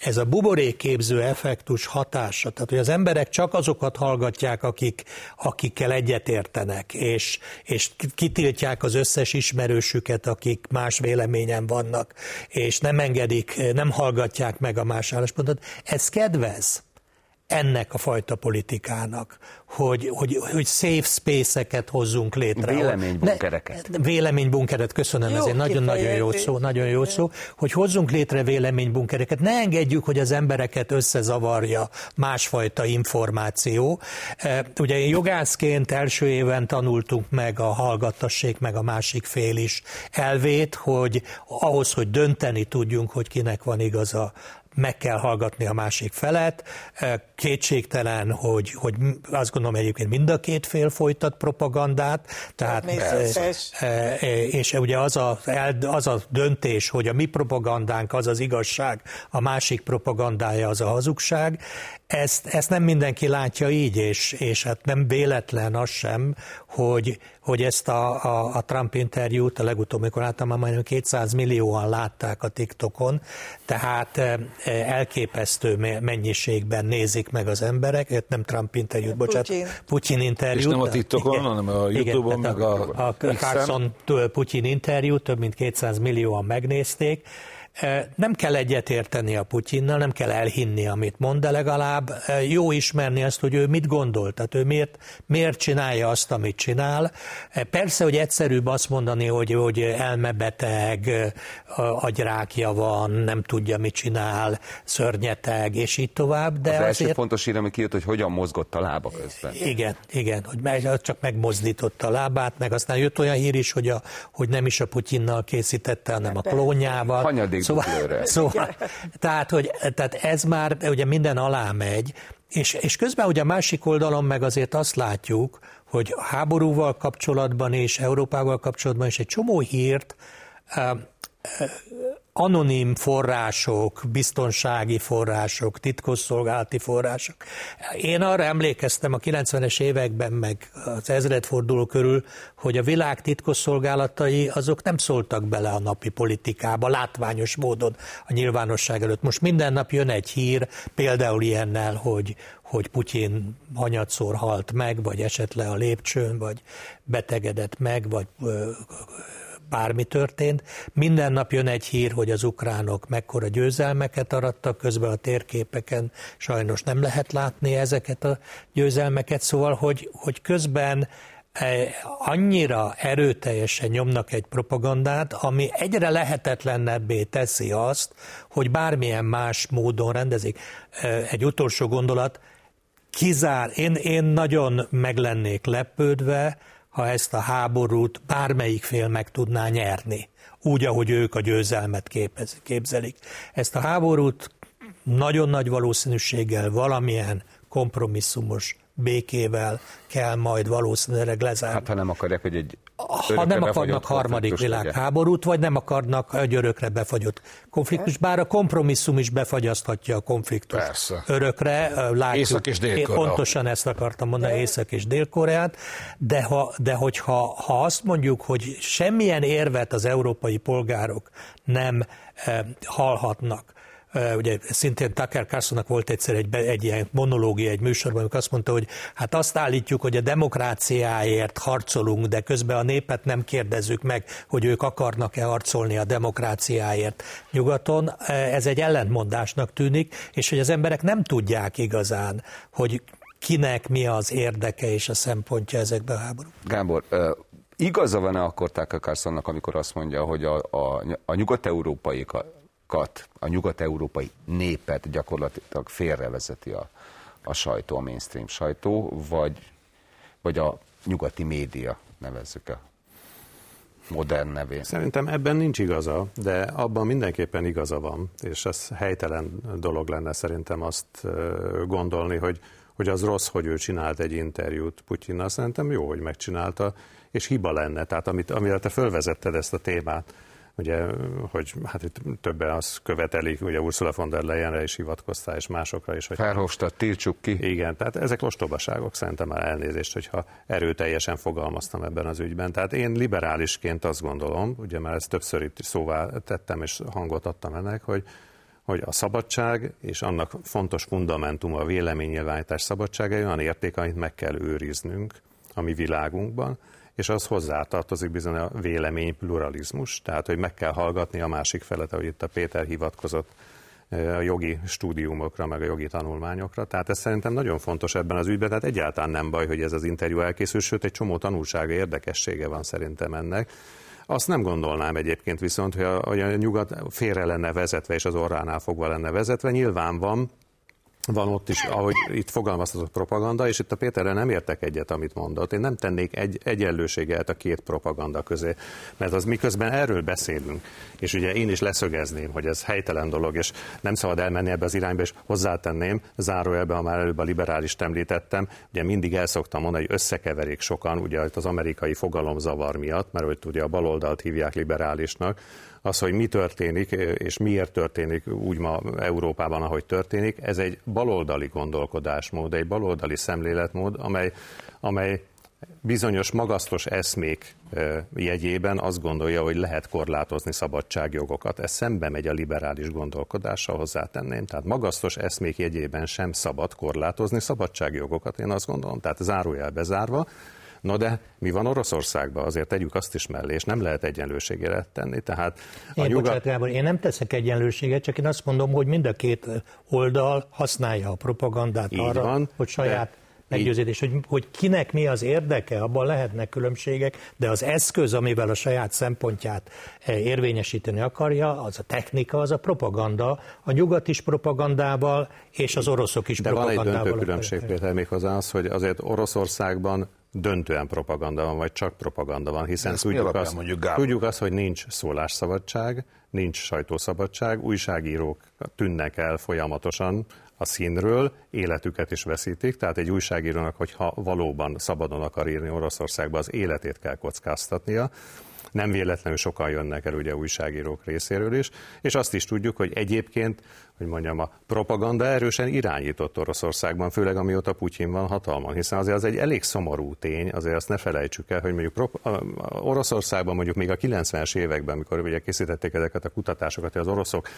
D: ez a buborékképző effektus hatása, tehát hogy az emberek csak azokat hallgatják, akik, akikkel egyetértenek, és, és kitiltják az összes ismerősüket, akik más véleményen vannak, és nem engedik, nem hallgatják meg a más álláspontot, ez kedvez ennek a fajta politikának, hogy, hogy, hogy safe space-eket hozzunk létre.
B: Véleménybunkereket.
D: Ne, véleménybunkeret, köszönöm, jó, ez egy nagyon-nagyon jó szó, nagyon jó szó, hogy hozzunk létre véleménybunkereket. Ne engedjük, hogy az embereket összezavarja másfajta információ. E, ugye jogászként első éven tanultunk meg a hallgattassék, meg a másik fél is elvét, hogy ahhoz, hogy dönteni tudjunk, hogy kinek van igaza, meg kell hallgatni a másik felet. Kétségtelen, hogy, hogy azt gondolom egyébként mind a két fél folytat propagandát, tehát, és ugye az a, az a döntés, hogy a mi propagandánk az az igazság, a másik propagandája az a hazugság, ezt, ezt nem mindenki látja így, és, és hát nem véletlen az sem, hogy, hogy ezt a, a, a Trump interjút, a legutóbb, amikor láttam, már majdnem 200 millióan látták a TikTokon, tehát eh, elképesztő mennyiségben nézik meg az emberek, nem Trump interjút, bocsánat, Putin, Putin interjút. És
E: nem a TikTokon, igen, hanem a Youtube-on, meg a,
D: a, a Carson Putin interjút, több mint 200 millióan megnézték, nem kell egyetérteni a Putyinnal, nem kell elhinni, amit mond, de legalább jó ismerni azt, hogy ő mit gondol, tehát ő miért, miért csinálja azt, amit csinál. Persze, hogy egyszerűbb azt mondani, hogy, hogy elmebeteg, agyrákja van, nem tudja, mit csinál, szörnyeteg, és így tovább. De
B: az
D: azért...
B: első fontos hír, ami kijött, hogy hogyan mozgott a lába közben.
D: Igen, igen, hogy csak megmozdította a lábát, meg aztán jött olyan hír is, hogy, a, hogy nem is a Putyinnal készítette, hanem a klónjával.
B: Hanyadik
D: szóval, szóval tehát, hogy, tehát ez már ugye minden alá megy, és, és közben ugye a másik oldalon meg azért azt látjuk, hogy háborúval kapcsolatban és Európával kapcsolatban is egy csomó hírt anonim források, biztonsági források, titkosszolgálati források. Én arra emlékeztem a 90-es években, meg az ezredforduló körül, hogy a világ titkosszolgálatai azok nem szóltak bele a napi politikába, látványos módon a nyilvánosság előtt. Most minden nap jön egy hír, például ilyennel, hogy, hogy Putyin hanyatszor halt meg, vagy esett le a lépcsőn, vagy betegedett meg, vagy bármi történt. Minden nap jön egy hír, hogy az ukránok mekkora győzelmeket arattak, közben a térképeken sajnos nem lehet látni ezeket a győzelmeket, szóval, hogy, hogy közben e, annyira erőteljesen nyomnak egy propagandát, ami egyre lehetetlenebbé teszi azt, hogy bármilyen más módon rendezik. E, egy utolsó gondolat, kizár, én, én nagyon meglennék lepődve, ha ezt a háborút bármelyik fél meg tudná nyerni, úgy, ahogy ők a győzelmet képzelik. Ezt a háborút nagyon nagy valószínűséggel valamilyen kompromisszumos békével kell majd valószínűleg lezárni.
B: Hát ha nem akarják, hogy egy
D: ha nem akarnak harmadik világháborút, vagy nem akarnak egy örökre befagyott konfliktus, bár a kompromisszum is befagyaszthatja a konfliktus
E: Persze.
D: örökre. Látjuk,
E: Észak és dél
D: Pontosan ezt akartam mondani, Észak és Dél-Koreát, de, ha, de hogyha ha azt mondjuk, hogy semmilyen érvet az európai polgárok nem e, hallhatnak, ugye szintén Tucker Carlsonnak volt egyszer egy, egy ilyen monológia egy műsorban, amikor azt mondta, hogy hát azt állítjuk, hogy a demokráciáért harcolunk, de közben a népet nem kérdezzük meg, hogy ők akarnak-e harcolni a demokráciáért nyugaton. Ez egy ellentmondásnak tűnik, és hogy az emberek nem tudják igazán, hogy kinek mi az érdeke és a szempontja ezekben a háború.
B: Gábor, igaza van-e akkor Tucker amikor azt mondja, hogy a, a, a nyugat-európaikat, a nyugat-európai népet gyakorlatilag félrevezeti a, a sajtó, a mainstream sajtó, vagy, vagy a nyugati média nevezzük a modern nevén.
F: Szerintem ebben nincs igaza, de abban mindenképpen igaza van, és ez helytelen dolog lenne szerintem azt gondolni, hogy, hogy az rossz, hogy ő csinált egy interjút Putyinnal. Szerintem jó, hogy megcsinálta, és hiba lenne. Tehát amit, amire te fölvezetted ezt a témát, ugye, hogy hát itt többen azt követelik, ugye Ursula von der Leyenre is hivatkoztál, és másokra is. Hogy
B: Felhofstadt, tiltsuk ki.
F: Igen, tehát ezek lostobaságok, szerintem már elnézést, hogyha erőteljesen fogalmaztam ebben az ügyben. Tehát én liberálisként azt gondolom, ugye már ezt többször itt szóvá tettem, és hangot adtam ennek, hogy hogy a szabadság és annak fontos fundamentuma a véleménynyilvánítás szabadsága olyan érték, amit meg kell őriznünk a mi világunkban, és az hozzátartozik bizony a vélemény pluralizmus, tehát hogy meg kell hallgatni a másik felet, ahogy itt a Péter hivatkozott a jogi stúdiumokra, meg a jogi tanulmányokra. Tehát ez szerintem nagyon fontos ebben az ügyben, tehát egyáltalán nem baj, hogy ez az interjú elkészül, sőt egy csomó tanulsága, érdekessége van szerintem ennek. Azt nem gondolnám egyébként viszont, hogy a, hogy a nyugat félre lenne vezetve, és az orránál fogva lenne vezetve. Nyilván van van ott is, ahogy itt fogalmaztatok propaganda, és itt a Péterre nem értek egyet, amit mondott. Én nem tennék egy egyenlőséget a két propaganda közé, mert az miközben erről beszélünk, és ugye én is leszögezném, hogy ez helytelen dolog, és nem szabad elmenni ebbe az irányba, és hozzátenném, zárójelben, ha már előbb a liberális említettem, ugye mindig el szoktam mondani, hogy összekeverik sokan, ugye az amerikai fogalomzavar miatt, mert ugye a baloldalt hívják liberálisnak, az, hogy mi történik, és miért történik úgy ma Európában, ahogy történik, ez egy baloldali gondolkodásmód, egy baloldali szemléletmód, amely, amely bizonyos magasztos eszmék jegyében azt gondolja, hogy lehet korlátozni szabadságjogokat. Ez szembe megy a liberális gondolkodással, hozzátenném. Tehát magasztos eszmék jegyében sem szabad korlátozni szabadságjogokat, én azt gondolom. Tehát zárójel bezárva, No de mi van Oroszországban? Azért tegyük azt is mellé, és nem lehet egyenlőségére tenni. Tehát
D: a én, nyugat... bocsánat, Gábor, én nem teszek egyenlőséget, csak én azt mondom, hogy mind a két oldal használja a propagandát Így arra, van, hogy saját meggyőződés, hogy, hogy kinek mi az érdeke, abban lehetnek különbségek, de az eszköz, amivel a saját szempontját eh, érvényesíteni akarja, az a technika, az a propaganda, a nyugat is propagandával, és az oroszok is
F: de
D: propagandával.
F: De van egy döntő különbség például még hozzá az, hogy azért Oroszországban döntően propaganda van, vagy csak propaganda van, hiszen tudjuk azt, mondjuk, tudjuk azt, hogy nincs szólásszabadság, nincs sajtószabadság, újságírók tűnnek el folyamatosan a színről, életüket is veszítik, tehát egy újságírónak, hogyha valóban szabadon akar írni Oroszországba, az életét kell kockáztatnia, nem véletlenül sokan jönnek el ugye újságírók részéről is, és azt is tudjuk, hogy egyébként, hogy mondjam, a propaganda erősen irányított Oroszországban, főleg amióta Putyin van hatalmon, hiszen azért az egy elég szomorú tény, azért azt ne felejtsük el, hogy mondjuk Oroszországban mondjuk még a 90-es években, amikor ugye készítették ezeket a kutatásokat, hogy az oroszok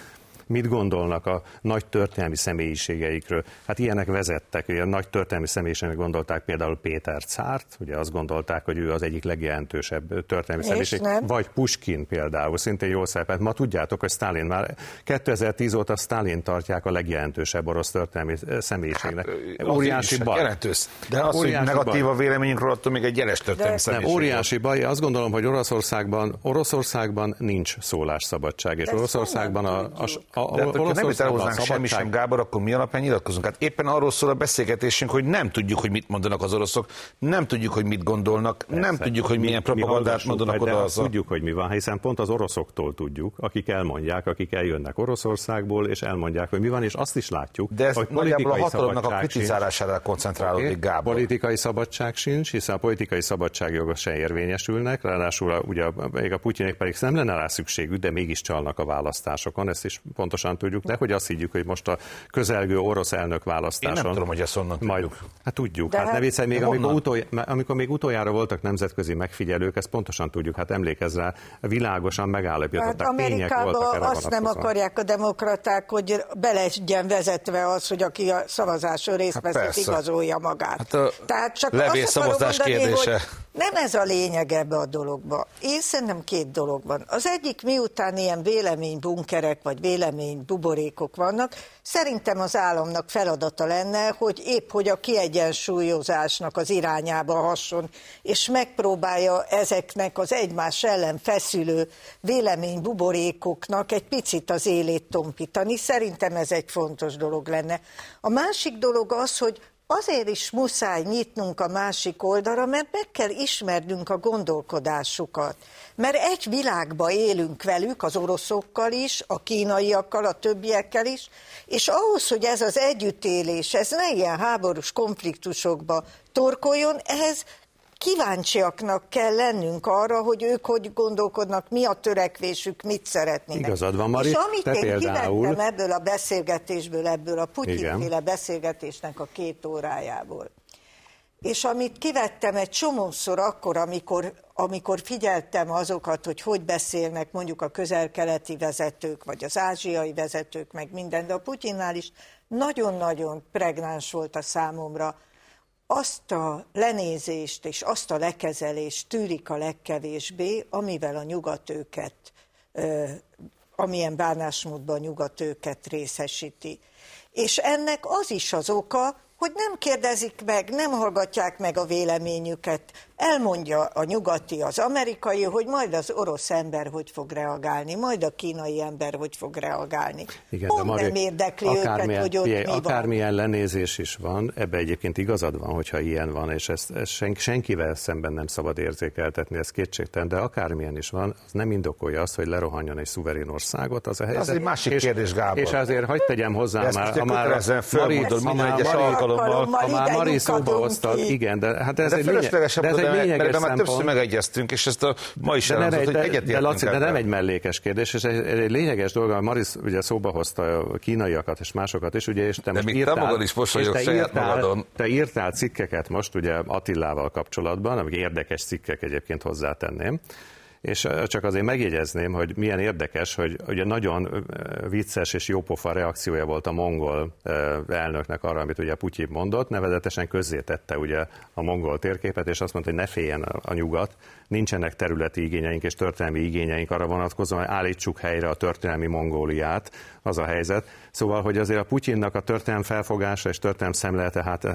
F: mit gondolnak a nagy történelmi személyiségeikről. Hát ilyenek vezettek, a nagy történelmi személyiségnek gondolták például Péter Cárt, ugye azt gondolták, hogy ő az egyik legjelentősebb történelmi személyiség, vagy Puskin például, szintén jó szerepet. Ma tudjátok, hogy Stalin már 2010 óta Stalin tartják a legjelentősebb orosz történelmi személyiségnek.
E: Hát, óriási baj. Jelentős. De az, hogy negatív baj. a véleményünkről, attól még egy jeles történelmi személyiség. Nem,
F: óriási baj. Azt gondolom, hogy Oroszországban, Oroszországban nincs szólásszabadság, és Oroszországban a, a, a,
E: a, De hát, nem elhoznánk semmi sem, Gábor, akkor mi alapján nyilatkozunk? Hát éppen arról szól a beszélgetésünk, hogy nem tudjuk, hogy mit mondanak az oroszok, nem tudjuk, hogy mit gondolnak, Persze. nem tudjuk, hogy milyen propagandát mondanak oda.
F: Az tudjuk, hogy mi van, hiszen pont az oroszoktól tudjuk, akik elmondják, akik eljönnek Oroszországból, és elmondják, hogy mi van, és azt is látjuk,
E: De ez
F: hogy
E: politikai a hatalomnak a kritizálására koncentrálódik, Gábor.
F: Politikai szabadság sincs, hiszen a politikai szabadságjogok se érvényesülnek, ráadásul ugye még a Putyinék pedig nem lenne rá szükségük, de mégis csalnak a választásokon, ezt is pontosan tudjuk, de hogy azt higgyük, hogy most a közelgő orosz elnök választáson...
E: Én nem tudom, hogy ezt onnan
F: majd,
E: tudjuk.
F: Hát tudjuk, de hát, hát ne viccelj, még amikor, utol, amikor még utoljára voltak nemzetközi megfigyelők, ezt pontosan tudjuk, hát emlékezz rá, világosan megállapítottak, hát erre
C: azt nem akarják a demokraták, hogy be legyen vezetve az, hogy aki a szavazáson részt hát vesz, igazolja magát. Hát a
E: Tehát csak azt akarom mondani, kérdése. hogy
C: nem ez a lényeg ebbe a dologba. Én szerintem két dolog van. Az egyik, miután ilyen véleménybunkerek vagy véleménybuborékok vannak, szerintem az államnak feladata lenne, hogy épp hogy a kiegyensúlyozásnak az irányába hason, és megpróbálja ezeknek az egymás ellen feszülő véleménybuborékoknak egy picit az élét tompítani. Szerintem ez egy fontos dolog lenne. A másik dolog az, hogy azért is muszáj nyitnunk a másik oldalra, mert meg kell ismernünk a gondolkodásukat. Mert egy világba élünk velük, az oroszokkal is, a kínaiakkal, a többiekkel is, és ahhoz, hogy ez az együttélés, ez ne ilyen háborús konfliktusokba torkoljon, ehhez kíváncsiaknak kell lennünk arra, hogy ők hogy gondolkodnak, mi a törekvésük, mit szeretnének.
F: Igazad van, Mari,
C: És amit én például... kivettem ebből a beszélgetésből, ebből a Putyinféle beszélgetésnek a két órájából, és amit kivettem egy csomószor akkor, amikor, amikor figyeltem azokat, hogy hogy beszélnek mondjuk a közel-keleti vezetők, vagy az ázsiai vezetők, meg minden, de a Putyinnál is nagyon-nagyon pregnáns volt a számomra, azt a lenézést és azt a lekezelést tűrik a legkevésbé, amivel a nyugat őket, amilyen bánásmódban a nyugat őket részesíti. És ennek az is az oka, hogy nem kérdezik meg, nem hallgatják meg a véleményüket. Elmondja a nyugati, az amerikai, hogy majd az orosz ember hogy fog reagálni, majd a kínai ember hogy fog reagálni. Igen, Pont Mari, nem érdekli őket, hogy ott
F: figyelj,
C: mi
F: Akármilyen van. lenézés is van, ebbe egyébként igazad van, hogyha ilyen van, és ezt, ezt sen, senkivel szemben nem szabad érzékeltetni, ez kétségtelen, de akármilyen is van, az nem indokolja azt, hogy lerohanjon egy szuverén országot, az a helyzet.
E: Az egy másik
F: és,
E: kérdés, Gábor.
F: És azért hagyd tegyem hozzá,
E: ezt
F: már,
E: ha már, Mari, minden egyes alkalommal.
F: Ha már Mari szóba hoztad, igen, de hát ez
E: de
F: egy, lényeg, de ez egy lényeges
E: mert már többször megegyeztünk, és ezt a ma is elhangzott, hogy egyetértünk.
F: De, Laci, de nem egy mellékes kérdés, és egy, egy lényeges dolog, Maris ugye szóba hozta a kínaiakat és másokat is, ugye, és te
E: de most írtál, magad is és te írtál, magadon.
F: te írtál cikkeket most ugye Attillával kapcsolatban, amik érdekes cikkek egyébként hozzátenném, és csak azért megjegyezném, hogy milyen érdekes, hogy ugye nagyon vicces és jópofa reakciója volt a mongol elnöknek arra, amit ugye Putyin mondott, nevezetesen közzétette ugye a mongol térképet, és azt mondta, hogy ne féljen a nyugat, nincsenek területi igényeink és történelmi igényeink arra vonatkozóan, hogy állítsuk helyre a történelmi Mongóliát, az a helyzet. Szóval, hogy azért a Putyinnak a történelem felfogása és történelem szemlélete, hát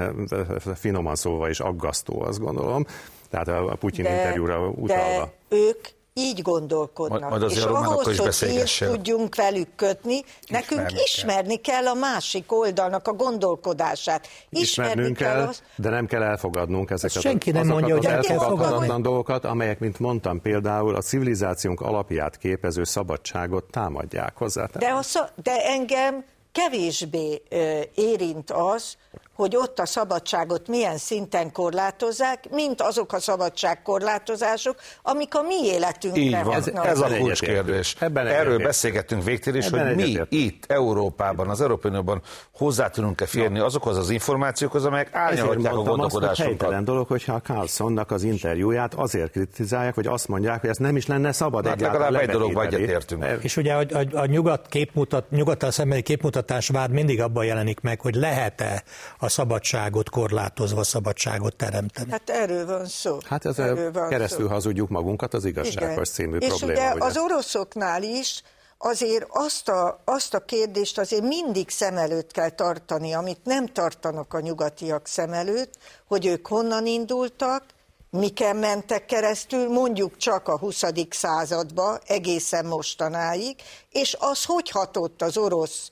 F: finoman szóval is aggasztó, azt gondolom. Tehát a Putyin de, interjúra utalva.
C: De ők így gondolkodnak. Majd és ahhoz, hogy így tudjunk velük kötni, nekünk ismerni, ismerni kell. kell a másik oldalnak a gondolkodását.
F: Ismernünk kell, kell az... de nem kell elfogadnunk ezeket
D: senki nem mondja, hogy el kell fogadni.
F: dolgokat, amelyek, mint mondtam például, a civilizációnk alapját képező szabadságot támadják hozzá.
C: De, a szab... de engem kevésbé érint az, hogy ott a szabadságot milyen szinten korlátozzák, mint azok a szabadságkorlátozások, amik a mi életünkre Így van,
E: ez, ez a kulcskérdés. Ebben Erről beszélgettünk végtére is, hogy mi itt Európában, az Európai Unióban hozzá tudunk-e férni azokhoz az információkhoz, amelyek árnyalhatják a gondolkodásunkat.
F: helytelen dolog, hogyha a Carlsonnak az interjúját azért kritizálják, hogy azt mondják, hogy ez nem is lenne szabad
E: hát legalább egy dologba egyetértünk.
D: És ugye a, a, a nyugat képmutat, nyugattal szembeni képmutatás vád mindig abban jelenik meg, hogy lehet-e a a szabadságot korlátozva szabadságot teremteni.
C: Hát erről van szó.
F: Hát ez van keresztül szó. hazudjuk magunkat az igazságos című
C: És
F: probléma.
C: És ugye, ugye az oroszoknál is azért azt a, azt a kérdést azért mindig szem előtt kell tartani, amit nem tartanak a nyugatiak szem előtt, hogy ők honnan indultak, miken mentek keresztül, mondjuk csak a 20. századba, egészen mostanáig, és az hogy hatott az orosz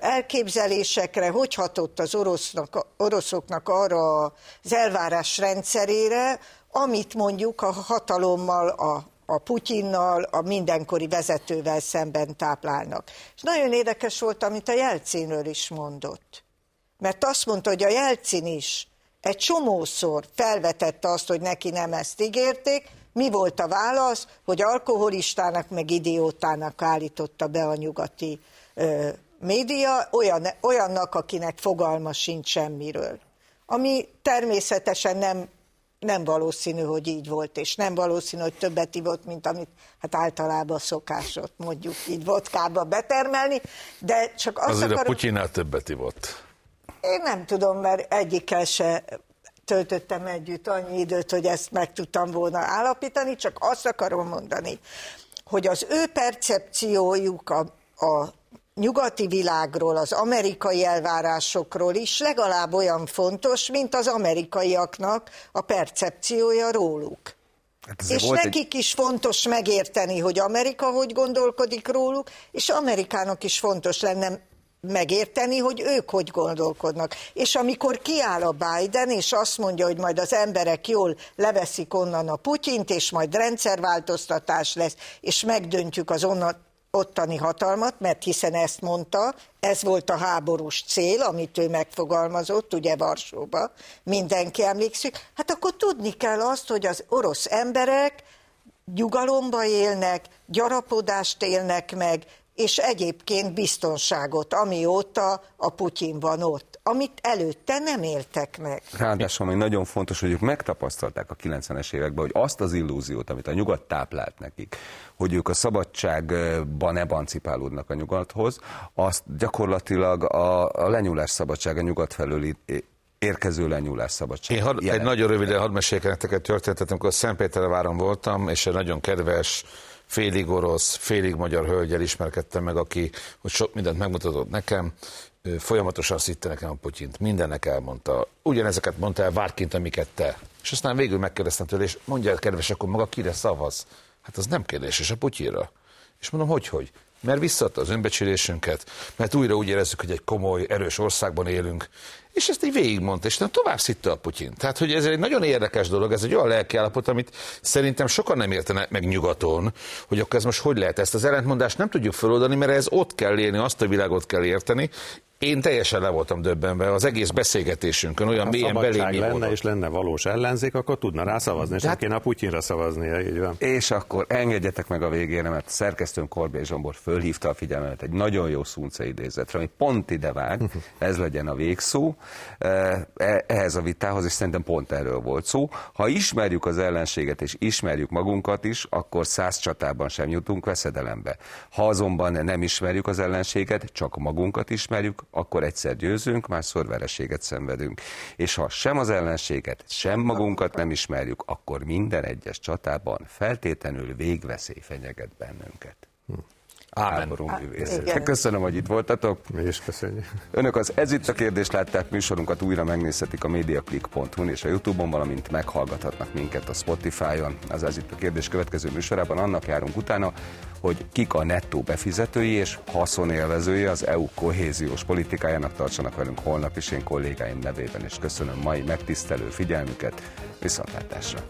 C: elképzelésekre, hogy hatott az orosznak, oroszoknak arra az elvárás rendszerére, amit mondjuk a hatalommal, a, a Putyinnal, a mindenkori vezetővel szemben táplálnak. És nagyon érdekes volt, amit a Jelcinről is mondott. Mert azt mondta, hogy a Jelcin is egy csomószor felvetette azt, hogy neki nem ezt ígérték, mi volt a válasz? Hogy alkoholistának meg idiótának állította be a nyugati média olyan, olyannak, akinek fogalma sincs semmiről. Ami természetesen nem, nem valószínű, hogy így volt, és nem valószínű, hogy többet ivott, mint amit hát általában szokásot mondjuk így vodkába betermelni, de csak azt
E: Azért
C: akarom...
E: a Putyinnál többet ivott.
C: Én nem tudom, mert egyikkel se töltöttem együtt annyi időt, hogy ezt meg tudtam volna állapítani, csak azt akarom mondani, hogy az ő percepciójuk a, a nyugati világról, az amerikai elvárásokról is legalább olyan fontos, mint az amerikaiaknak a percepciója róluk. Hát és nekik egy... is fontos megérteni, hogy Amerika hogy gondolkodik róluk, és Amerikának is fontos lenne megérteni, hogy ők hogy gondolkodnak. És amikor kiáll a Biden, és azt mondja, hogy majd az emberek jól leveszik onnan a Putyint, és majd rendszerváltoztatás lesz, és megdöntjük az onnan ottani hatalmat, mert hiszen ezt mondta, ez volt a háborús cél, amit ő megfogalmazott, ugye Varsóba, mindenki emlékszik, hát akkor tudni kell azt, hogy az orosz emberek nyugalomba élnek, gyarapodást élnek meg, és egyébként biztonságot, amióta a Putyin van ott, amit előtte nem éltek meg.
B: Ráadásul ami nagyon fontos, hogy ők megtapasztalták a 90-es években, hogy azt az illúziót, amit a nyugat táplált nekik, hogy ők a szabadságban emancipálódnak a nyugathoz, azt gyakorlatilag a, a lenyúlás szabadság a nyugat felől érkező lenyúlás szabadság.
E: Én had, egy nagyon röviden hadd meséljek nektek egy történetet, amikor Szentpéterváron voltam, és egy nagyon kedves félig orosz, félig magyar hölgyel ismerkedtem meg, aki hogy sok mindent megmutatott nekem, folyamatosan szitte nekem a Putyint, mindennek elmondta. Ugyanezeket mondta el várként, amiket te. És aztán végül megkérdeztem tőle, és mondja el, kedves, akkor maga kire szavaz? Hát az nem kérdés, és a Putyira. És mondom, hogy, hogy? Mert visszadta az önbecsülésünket, mert újra úgy érezzük, hogy egy komoly, erős országban élünk, és ezt így végigmondta, és tovább szitta a Putyin. Tehát, hogy ez egy nagyon érdekes dolog, ez egy olyan lelkiállapot, amit szerintem sokan nem értenek meg nyugaton, hogy akkor ez most hogy lehet. Ezt az ellentmondást nem tudjuk feloldani, mert ez ott kell élni, azt a világot kell érteni, én teljesen le voltam döbbenve az egész beszélgetésünkön, olyan mélyen belém
F: lenne, és lenne valós ellenzék, akkor tudna rá szavazni, és hát, kéne a Putyinra szavaznia, így van.
B: És akkor engedjetek meg a végére, mert szerkesztőn Korbé Zsombor fölhívta a figyelmet egy nagyon jó szunce idézetre, ami pont ide vág, ez legyen a végszó, e, ehhez a vitához, és szerintem pont erről volt szó. Ha ismerjük az ellenséget, és ismerjük magunkat is, akkor száz csatában sem jutunk veszedelembe. Ha azonban nem ismerjük az ellenséget, csak magunkat ismerjük, akkor egyszer győzünk, másszor vereséget szenvedünk. És ha sem az ellenséget, sem magunkat nem ismerjük, akkor minden egyes csatában feltétlenül végveszély fenyeget bennünket. Ámen. Köszönöm, hogy itt voltatok.
F: Mi is köszönjük.
B: Önök az Ez itt a kérdés látták műsorunkat újra megnézhetik a mediaclick.hu-n és a Youtube-on, valamint meghallgathatnak minket a Spotify-on. Az Ez itt a kérdés következő műsorában annak járunk utána, hogy kik a nettó befizetői és haszonélvezői az EU kohéziós politikájának tartsanak velünk holnap is én kollégáim nevében, és köszönöm mai megtisztelő figyelmüket. Viszontlátásra!